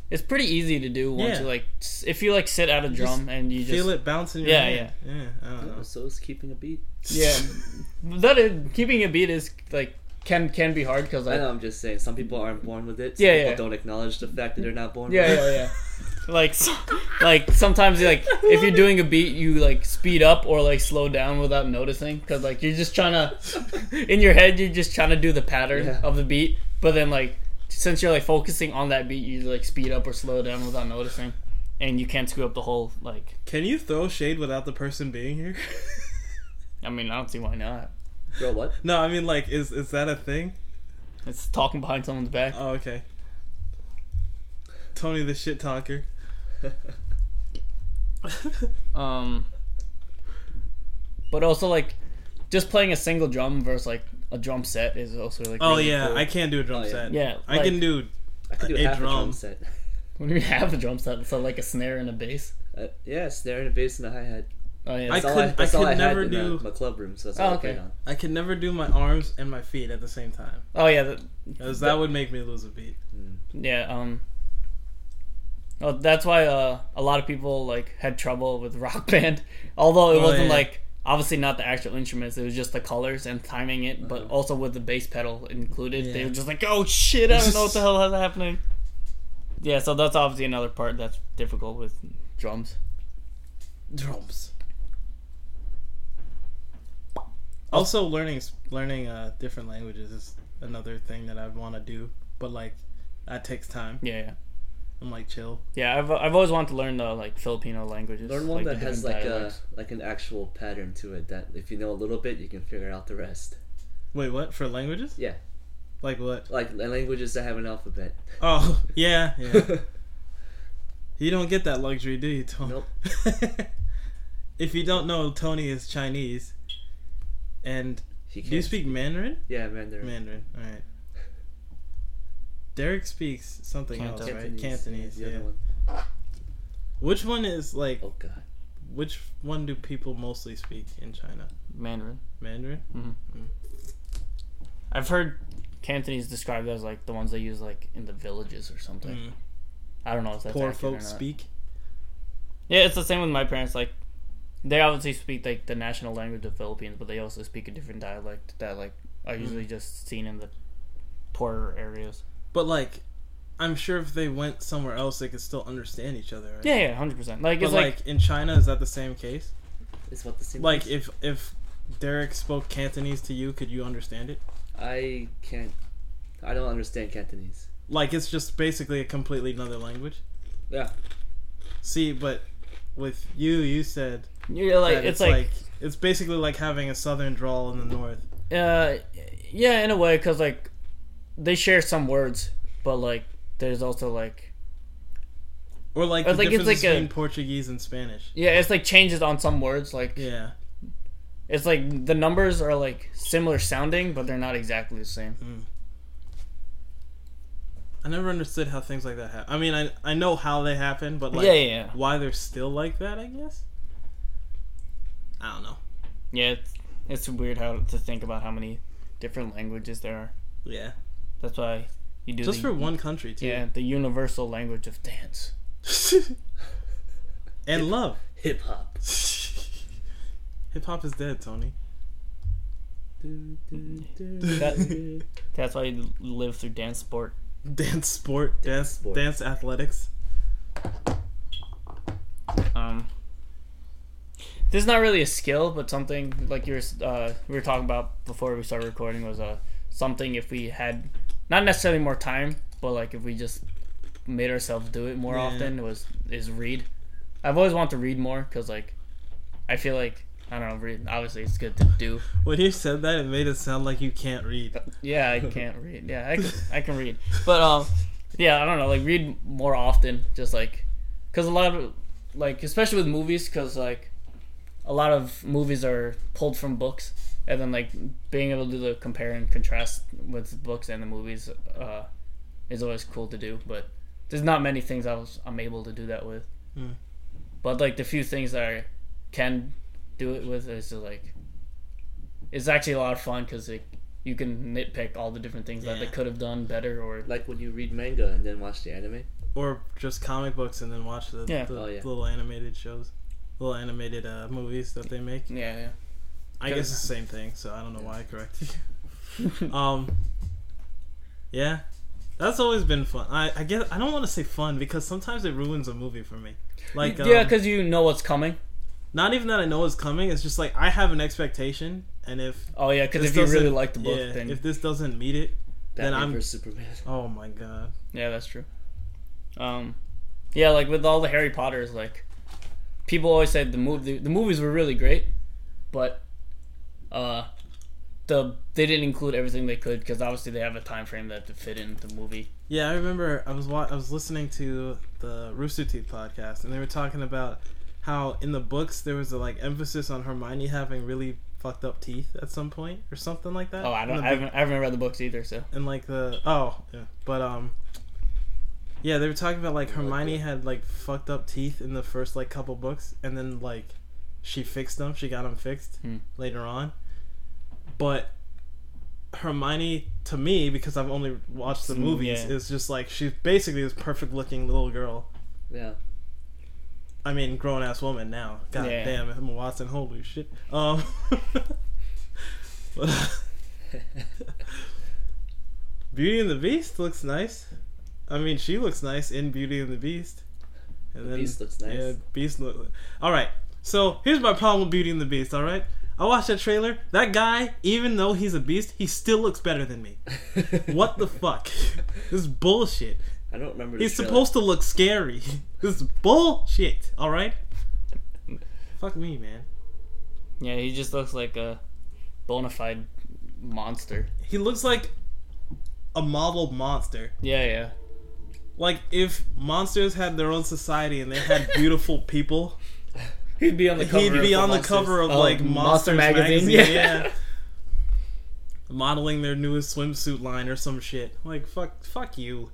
it's pretty easy to do once Yeah. you like s- if you like sit at a just drum and you just Feel it bouncing. Your Yeah, hand. yeah, I don't know. so is keeping a beat. yeah. that is, keeping a beat is like can can be hard because I like know. I'm just saying. Some people aren't born with it. Some Yeah, people yeah. don't acknowledge the fact that they're not born. yeah with yeah it. yeah. Like, so, like sometimes, like if you're doing a beat, you like speed up or like slow down without noticing, because like you're just trying to, in your head, you're just trying to do the pattern Yeah. of the beat, but then like since you're like focusing on that beat, you like speed up or slow down without noticing, and you can't screw up the whole like. Can you throw shade without the person being here? I mean, I don't see why not. Bro, what? no, I mean like, is is that a thing? It's talking behind someone's back. Oh, okay. Tony the shit talker. Um, but also like, just playing a single drum versus like a drum set is also like. Oh really yeah, cool. I can't do a drum Oh, yeah. set. Yeah, I like- can do. I could do A half a drum. drum set. When you have a drum set, so like a snare and a bass. Uh, yeah, snare and a bass and a hi hat. Oh yeah, I That's all could- I, that's I could I had never in do- my club room, so that's Oh, all I okay. played on. I can never do my arms and my feet at the same time, oh yeah, that, because that would make me lose a beat. Mm. yeah. Um, oh, that's why uh, a lot of people like had trouble with Rock Band, although it Oh, wasn't yeah. like obviously not the actual instruments. It was just the colors and timing it, but Uh-huh. also with the bass pedal included. They were just like, oh shit, I don't know what the hell is happening. Yeah, so that's obviously another part that's difficult with drums. Drums. Also, learning learning uh, different languages is another thing that I want to do, but like that takes time. Yeah, yeah. I'm like chill. Yeah, I've, I've always wanted to learn the like Filipino languages. Learn one like, the that has different like a like an actual pattern to it. That if you know a little bit, you can figure out the rest. Wait, what for languages? Yeah, Like what? like languages that have an alphabet. Oh, yeah, yeah. you don't get that luxury, do you, Tony? Nope. if you don't know, Tony is Chinese. And He do you can't- speak Mandarin? Yeah, Mandarin. Mandarin. All right. Derek speaks something else, Cantonese. right? Cantonese. the Yeah. other one. Which one is like? Oh god. Which one do people mostly speak in China? Mandarin. Mandarin. I've heard Cantonese described as like the ones they use like in the villages or something. Mm. I don't know if that's Poor accurate or folks not. speak. Yeah, it's the same with my parents. Like, they obviously speak like the national language of Philippines, but they also speak a different dialect that like are Hmm. usually just seen in the poorer areas. But like, I'm sure if they went somewhere else, they could still understand each other. Right? Yeah, yeah, hundred percent. Like But like, like, in China, is that the same case? It's what the same. Like if if Derek spoke Cantonese to you, could you understand it? I can't. I don't understand Cantonese. Like it's just basically a completely another language. Yeah. See, but with you, you said you're like that it's, like, it's basically like having a southern drawl in the north. uh, yeah, in a way, because like they share some words, but like there's also like Or like Or the like it's difference like a- Portuguese and Spanish. yeah, it's like changes on some words. Like Yeah. it's like the numbers are like similar sounding, but they're not exactly the same. Hmm. I never understood how things like that happen. I mean, I I know how they happen, but like yeah, yeah, yeah. why they're still like that, I guess. I don't know. Yeah, it's, it's weird how to think about how many different languages there are. Yeah. That's why you do Just the, for one country too. yeah the universal language of dance. and love. Hip hop. Hip hop is dead, Tony. That, that's why you live through dance sport. Dance sport, dance, sport. dance athletics. Um, this is not really a skill, but something like you were uh, we were talking about before we started recording was uh, something if we had not necessarily more time, but like if we just made ourselves do it more Yeah. often was is read. I've always wanted to read more because like I feel like I don't know. Read obviously it's good to do. When you said that, it made it sound like you can't read. Yeah, I can't read. Yeah, I can, I can read, but um, yeah, I don't know. Like read more often, just like because a lot of like especially with movies, because like a lot of movies are pulled from books, and then like being able to do the compare and contrast with books and the movies uh, is always cool to do. But there's not many things I was I'm able to do that with. Hmm. But like the few things that I can do it with is just, like it's actually a lot of fun because like you can nitpick all the different things that they could have done better or Like when you read manga and then watch the anime. Or just comic books and then watch the, Yeah. the Oh, yeah. little animated shows, little animated uh, movies that they make. yeah, yeah. I guess it's the same thing, so I don't know why I corrected you. um, yeah, that's always been fun. I I guess I don't want to say fun because sometimes it ruins a movie for me. Like yeah, um, because you know what's coming. not even that I know it's coming. It's just like I have an expectation, and if Oh yeah, because if you really like the book, yeah, then if this doesn't meet it, then I'm- Superman. Oh my god. Yeah, that's true. Um, yeah, like with all the Harry Potters, like people always said the movie the movies were really great, but uh, the they didn't include everything they could because obviously they have a time frame that to fit in the movie. Yeah, I remember I was wa- I was listening to the Rooster Teeth podcast, and they were talking about how in the books there was a like emphasis on Hermione having really fucked up teeth at some point or something like that. Oh, I don't. I haven't, I haven't read the books either, so and like the oh yeah, but um yeah they were talking about like hermione had like fucked up teeth in the first like couple books and then like she fixed them she got them fixed Hmm. later on but hermione to me because i've only watched the Mm, movies yeah. is just like she's basically this perfect looking little girl Yeah. i mean grown-ass woman now god Yeah. damn emma watson holy shit um but, Beauty and the Beast looks nice. I mean, she looks nice in Beauty and the Beast. And The Beast looks nice. Yeah, Beast look. All right. So here's my problem with Beauty and the Beast. All right. I watched that trailer. That guy, even though he's a beast, he still looks better than me. What the fuck? This is bullshit. I don't remember. He's trailer. supposed to look scary. This is bullshit. All right. Fuck me, man. yeah, he just looks like a bona fide monster. He looks like a model monster. Yeah, yeah. Like if monsters had their own society and they had beautiful people, He'd be on the cover. he'd be of on the cover of Oh, like Monster magazine. magazine. Yeah. Yeah. Modeling their newest swimsuit line or some shit. Like fuck, fuck you.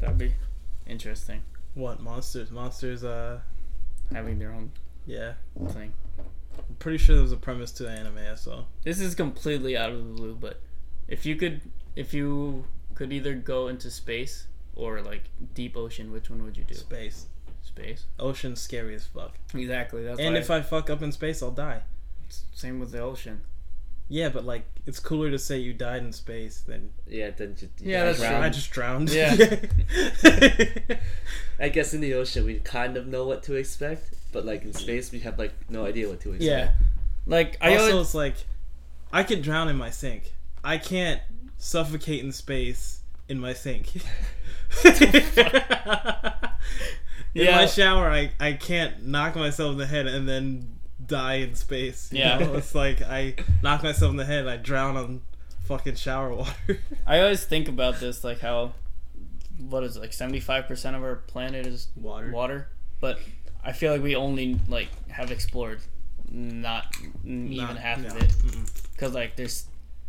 That'd be interesting. What monsters? Monsters. Uh, Having their own yeah. thing. I'm pretty sure there was a premise to the anime. So This is completely out of the blue, but if you could, if you could either go into space or like deep ocean, which one would you do? space, Space. ocean's scary as fuck. Exactly. That's and if I fuck up in space, I'll die. same with the ocean. Yeah, but like it's cooler to say you died in space than Yeah. Then just, Yeah, that's drown. I just drowned. Yeah. I guess in the ocean we kind of know what to expect, but like in space we have like no idea what to expect. Yeah. Like I also, always, it's like I could drown in my sink. I can't suffocate in space in my sink. in Yeah. my shower, I, I can't knock myself in the head and then die in space. Yeah. know? it's like I knock myself in the head, I drown on fucking shower water. I always think about this, like how, what is it, like seventy five percent of our planet is Water. water, but I feel like we only like have explored not even half no. of it, because like there's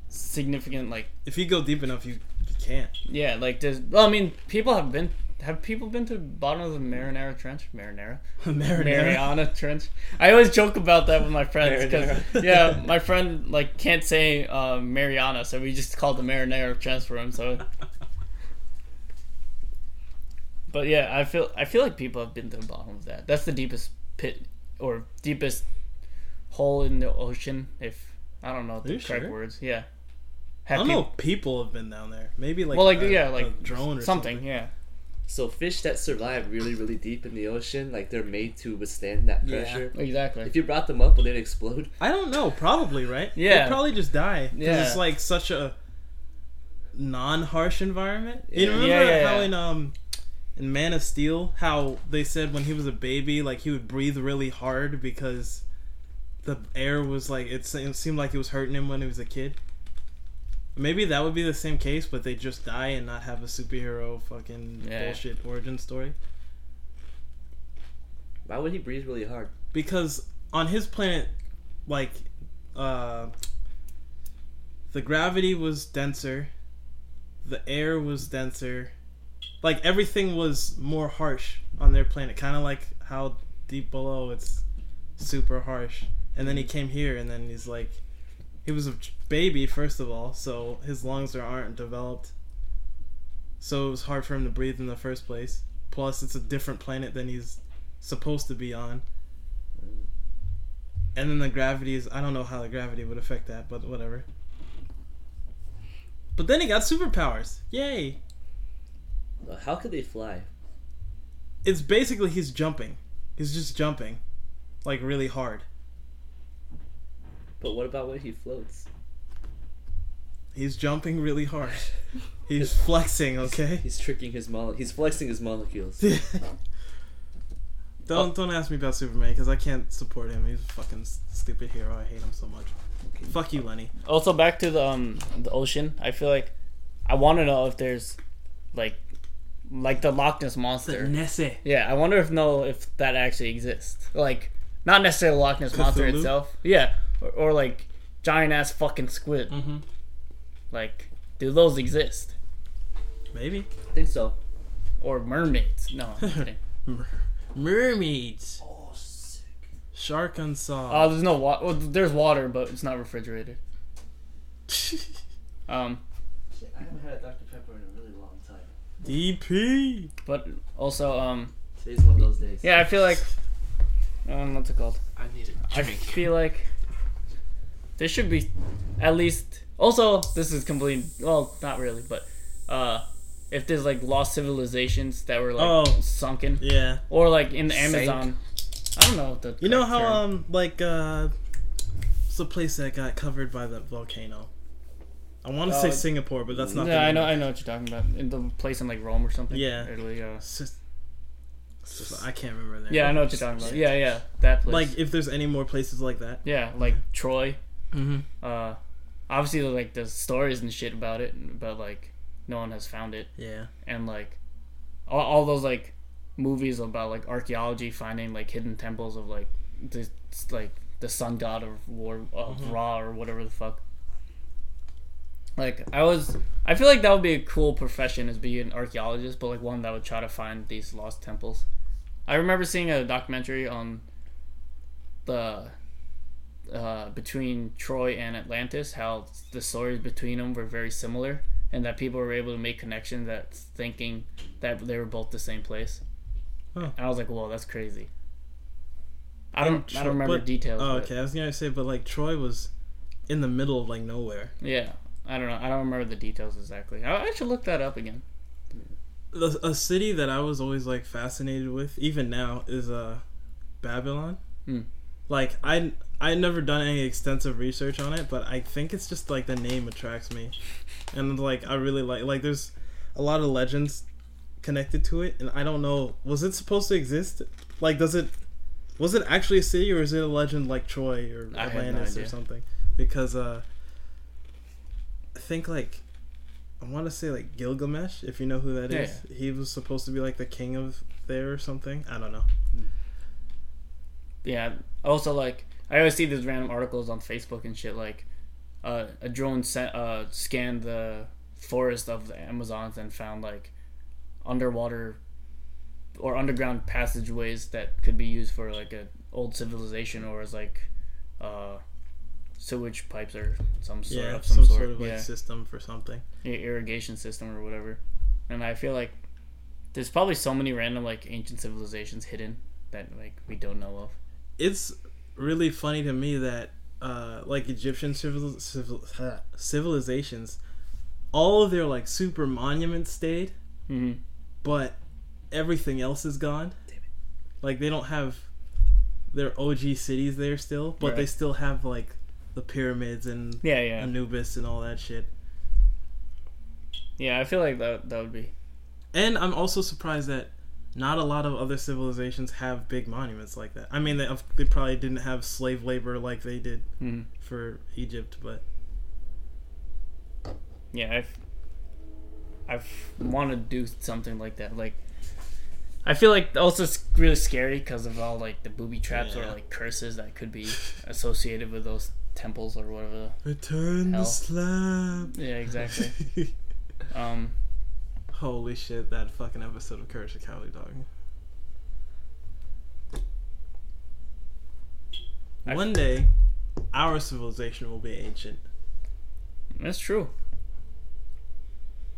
significant like If you go deep enough, you can't. yeah like does well I mean people have been have people been to the bottom of the Marinara Trench Marinara Marinara. Mariana Trench. I always joke about that with my friends because yeah, my friend like can't say uh, Mariana, so we just call the Marinara Trench for him. So, but yeah, I feel I feel like people have been to the bottom of that. That's the deepest pit or deepest hole in the ocean. If I don't know the correct sure? words, yeah. I don't know. if People have been down there. Maybe like well, like a- yeah, a like drone or something, something. yeah. So fish that survive really, really deep in the ocean, like they're made to withstand that Yeah. pressure. Exactly. If you brought them up, will they explode? I don't know. Probably right. Yeah. They'd probably just die. Yeah, Yeah. it's like such a non-harsh environment. Yeah. You remember Yeah, yeah, how yeah. in um in Man of Steel, how they said when he was a baby, like he would breathe really hard because the air was like it seemed like it was hurting him when he was a kid. Maybe that would be the same case, but they just die and not have a superhero fucking Yeah. bullshit origin story. Why would he breathe really hard? because on his planet like uh the gravity was denser the air was denser like everything was more harsh on their planet kind of like how deep below it's super harsh and then he came here and then he's like he was a baby first of all so his lungs are, aren't developed so it was hard for him to breathe in the first place plus it's a different planet than he's supposed to be on and then the gravity is I don't know how the gravity would affect that, but whatever. But then he got superpowers. Yay. How could they fly? It's basically he's jumping. He's just jumping like really hard. But what about when he floats? He's jumping really hard. He's flexing, okay? He's tricking his mole. He's flexing his molecules. don't don't ask me about Superman because I can't support him. He's a fucking stupid hero. I hate him so much. Fuck you, Lenny. Also, back to the um the ocean. I feel like I want to know if there's like like the Loch Ness monster. Nessie. Yeah, I wonder if no if that actually exists. Like not necessarily the Loch Ness monster itself. Yeah, or, or like giant ass fucking squid. Mm-hmm. Like, do those exist? Maybe. I think so. Or mermaids? No, I'm kidding. Mermaids. Oh, sick. Shark unsaw. Oh, there's no water. Well, there's water, but it's not refrigerated. Um, Shit, I haven't had a Dr. Pepper in a really long time. DP. but also um, Today's one of those days. yeah, I feel like um, what's it called? I need a I feel like there should be at least. Also, this is complete. Well, not really, but uh, if there's like lost civilizations that were like Oh. sunken, Yeah. or like in the Sank. Amazon. I don't know what the. You know how term- um like uh, it's the place that got covered by the volcano. I want to Oh, say Singapore, but that's not. the Yeah, I know. I know what you're talking about. In the place in like Rome or something. Yeah. Italy. Uh, It's just, it's just- I can't remember that. yeah, I know what you're talking about. Yeah, yeah, that place. Like if there's any more places like that. yeah, like Troy. Mm-hmm. Uh, obviously, like the stories and shit about it, but like no one has found it. Yeah. and like all, all those like movies about like archaeology finding like hidden temples of like this like the sun god of war of Mhm. Ra or whatever the fuck. Like I was, I feel like that would be a cool profession as being an archaeologist, but like one that would try to find these lost temples. I remember seeing a documentary on the uh, between Troy and Atlantis, how the stories between them were very similar, and that people were able to make connections that thinking that they were both the same place. Huh. And I was like, "Whoa, that's crazy." I don't, I don't remember but- details. Oh, but okay. I was gonna say, but like Troy was in the middle of like nowhere. Yeah, I don't know. I don't remember the details exactly. I, I should look that up again. The, a city that I was always like fascinated with, even now, is uh Babylon. Hmm. Like I I never done any extensive research on it, but I think it's just like the name attracts me, and like I really like like there's a lot of legends connected to it, and I don't know was it supposed to exist? Like, does it was it actually a city or is it a legend like Troy or I have no Atlantis or something? Because uh, I think like I want to say like Gilgamesh, if you know who that is. He was supposed to be like the king of there or something. I don't know. Yeah. Also, like I always see these random articles on Facebook and shit. Like, uh, a drone sent, uh, scanned the forest of the Amazons and found like underwater or underground passageways that could be used for like a old civilization or as like uh, sewage pipes or some sort yeah, of some, some, sort, sort, of like yeah, system for something. i- irrigation system or whatever. And I feel like there's probably so many random like ancient civilizations hidden that like we don't know of. It's really funny to me that uh, like Egyptian civil, civil, civilizations, all of their like super monuments stayed, hmm but everything else is gone. Like they don't have their OG cities there still, but they still have like the pyramids and Yeah, yeah, Anubis and all that shit. yeah. I feel like that that would be And I'm also surprised that not a lot of other civilizations have big monuments like that. I mean, they, they probably didn't have slave labor like they did Mhm. for Egypt, but yeah. I've I've want to do something like that. Like I feel like also it's really scary because of all like the booby traps or like curses that could be associated with those temples or whatever. return the slab. Yeah, exactly. um, Holy shit! That fucking episode of Courage the Cowardly Dog. I- One day, our civilization will be ancient. that's true.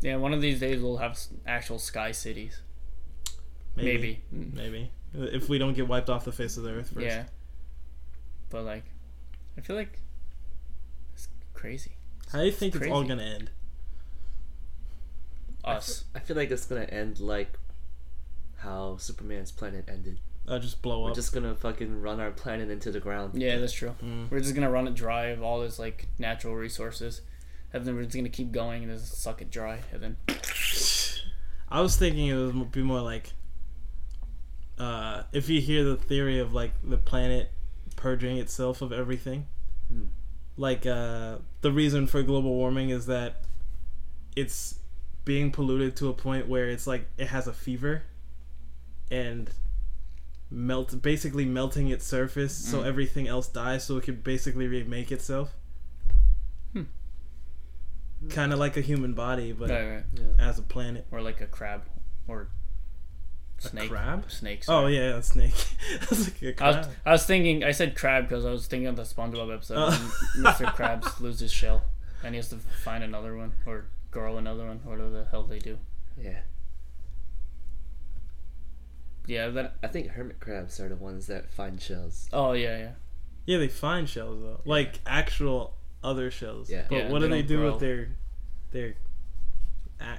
Yeah, one of these days we'll have actual sky cities. Maybe. Mm, Maybe. If we don't get wiped off the face of the earth first. Yeah. But like, I feel like it's crazy. How do you think it's all gonna end? Us. I feel like it's gonna end like how Superman's planet ended. Uh, just blow up. We're up. just gonna fucking run our planet into the ground. Yeah, that's true. Mm. We're just gonna run it dry of all this like natural resources, and then we're just gonna keep going and just suck it dry, and then I was thinking it would be more like uh, if you hear the theory of like the planet purging itself of everything. Hmm. Like uh, the reason for global warming is that it's being polluted to a point where it's like it has a fever and melt basically melting its surface so Mm. everything else dies so it could basically remake itself. Hmm. Kind of like a human body, but right, right, Yeah. as a planet. or like a crab or A snake. crab? Snakes. Oh yeah, a snake. I was like a I crab. was, I was thinking. I said crab because I was thinking of the SpongeBob episode. Oh. when Mr. Krabs loses his shell, and he has to find another one or grow another one, whatever the hell they do. Yeah. Yeah, that. I think hermit crabs are the ones that find shells. Oh yeah, yeah. Yeah, they find shells though, like actual other shells. Yeah. But Yeah, what do they they don't do grow. with their their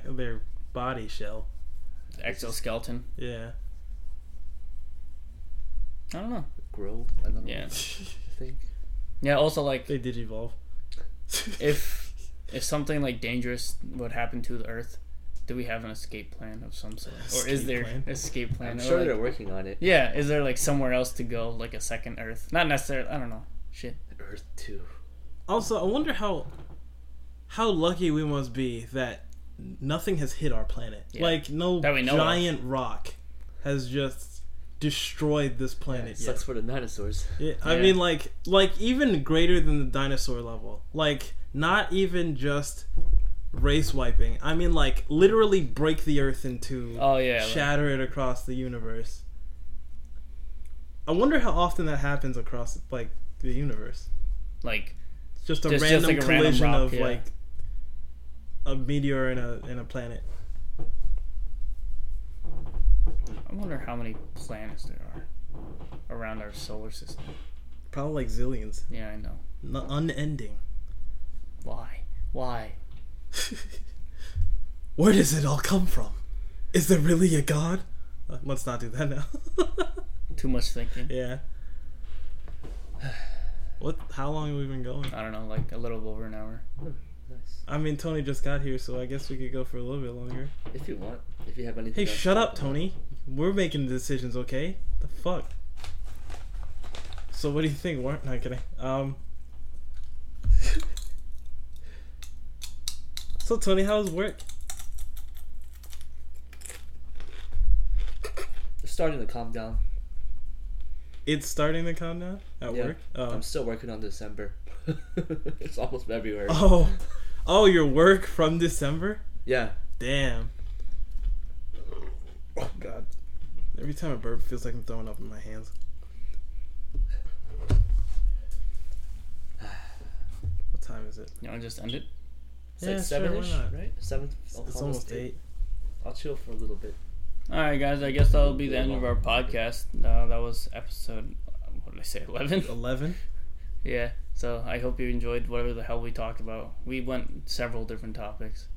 their body shell? Exoskeleton. Yeah. I don't know. Grow? I don't know. Yeah. I think. Yeah. Also, like they did evolve. if if something like dangerous would happen to the Earth, do we have an escape plan of some sort, or is there plan? escape plan? I'm Or, sure like- they're working on it. Yeah, is there like somewhere else to go, like a second Earth? Not necessarily. I don't know. Shit. Earth 2. also, I wonder how how lucky we must be that nothing has hit our planet. Yeah. Like no That we know of. giant rock has just destroyed this planet yet. Sucks for the dinosaurs. Yeah, I Yeah. mean, like, like even greater than the dinosaur level. Like, not even just race wiping. I mean, like, literally break the Earth into, Oh yeah. like- shatter it across the universe. I wonder how often that happens across like the universe. like just a Just- just random like a random collision rock, of yeah. like a meteor and a and a planet. I wonder how many planets there are around our solar system. Probably like zillions, Yeah, I know. N- unending. Why? Why? Where does it all come from? Is there really a god? Uh, let's not do that now. Too much thinking. yeah. What? How long have we been going? I don't know, like a little over an hour. Nice. I mean, Tony just got here, so I guess we could go for a little bit longer. If you want. If you have anything Hey, else shut to up, talk about. Tony. We're making the decisions, okay? The fuck. So, what do you think? Warren? Not kidding. Um. so, Tony, how's work? It's starting to calm down. It's starting to calm down at Yeah. work. Oh. I'm still working on December. it's almost February. oh, oh, your work from December? Yeah. Damn. Oh God. Every time I burp, it feels like I'm throwing up in my hands. What time is it? You know, just end it. It's Yeah, like seven why ish, not? right? Seven. It's, almost, almost eight. I'll chill for a little bit. All right, guys. I guess that'll be the end of our podcast. Uh, that was episode. What did I say? Eleven. Eleven. Yeah. So I hope you enjoyed whatever the hell we talked about. We went several different topics.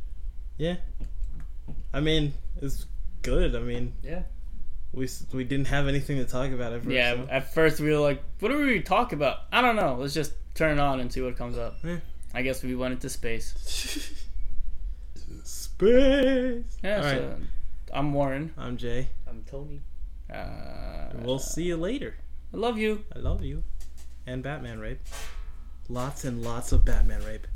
Yeah. I mean, it's good. I mean, Yeah. We we didn't have anything to talk about at first. yeah. so- At first we were like, "What do we talk about?" I don't know. Let's just turn it on and see what comes up. Yeah. I guess we went into space. Space. Yeah. All right. so I'm Warren. I'm Jay. I'm Tony. Uh, We'll see you later. I love you. I love you. And Batman rape. Lots and lots of Batman rape.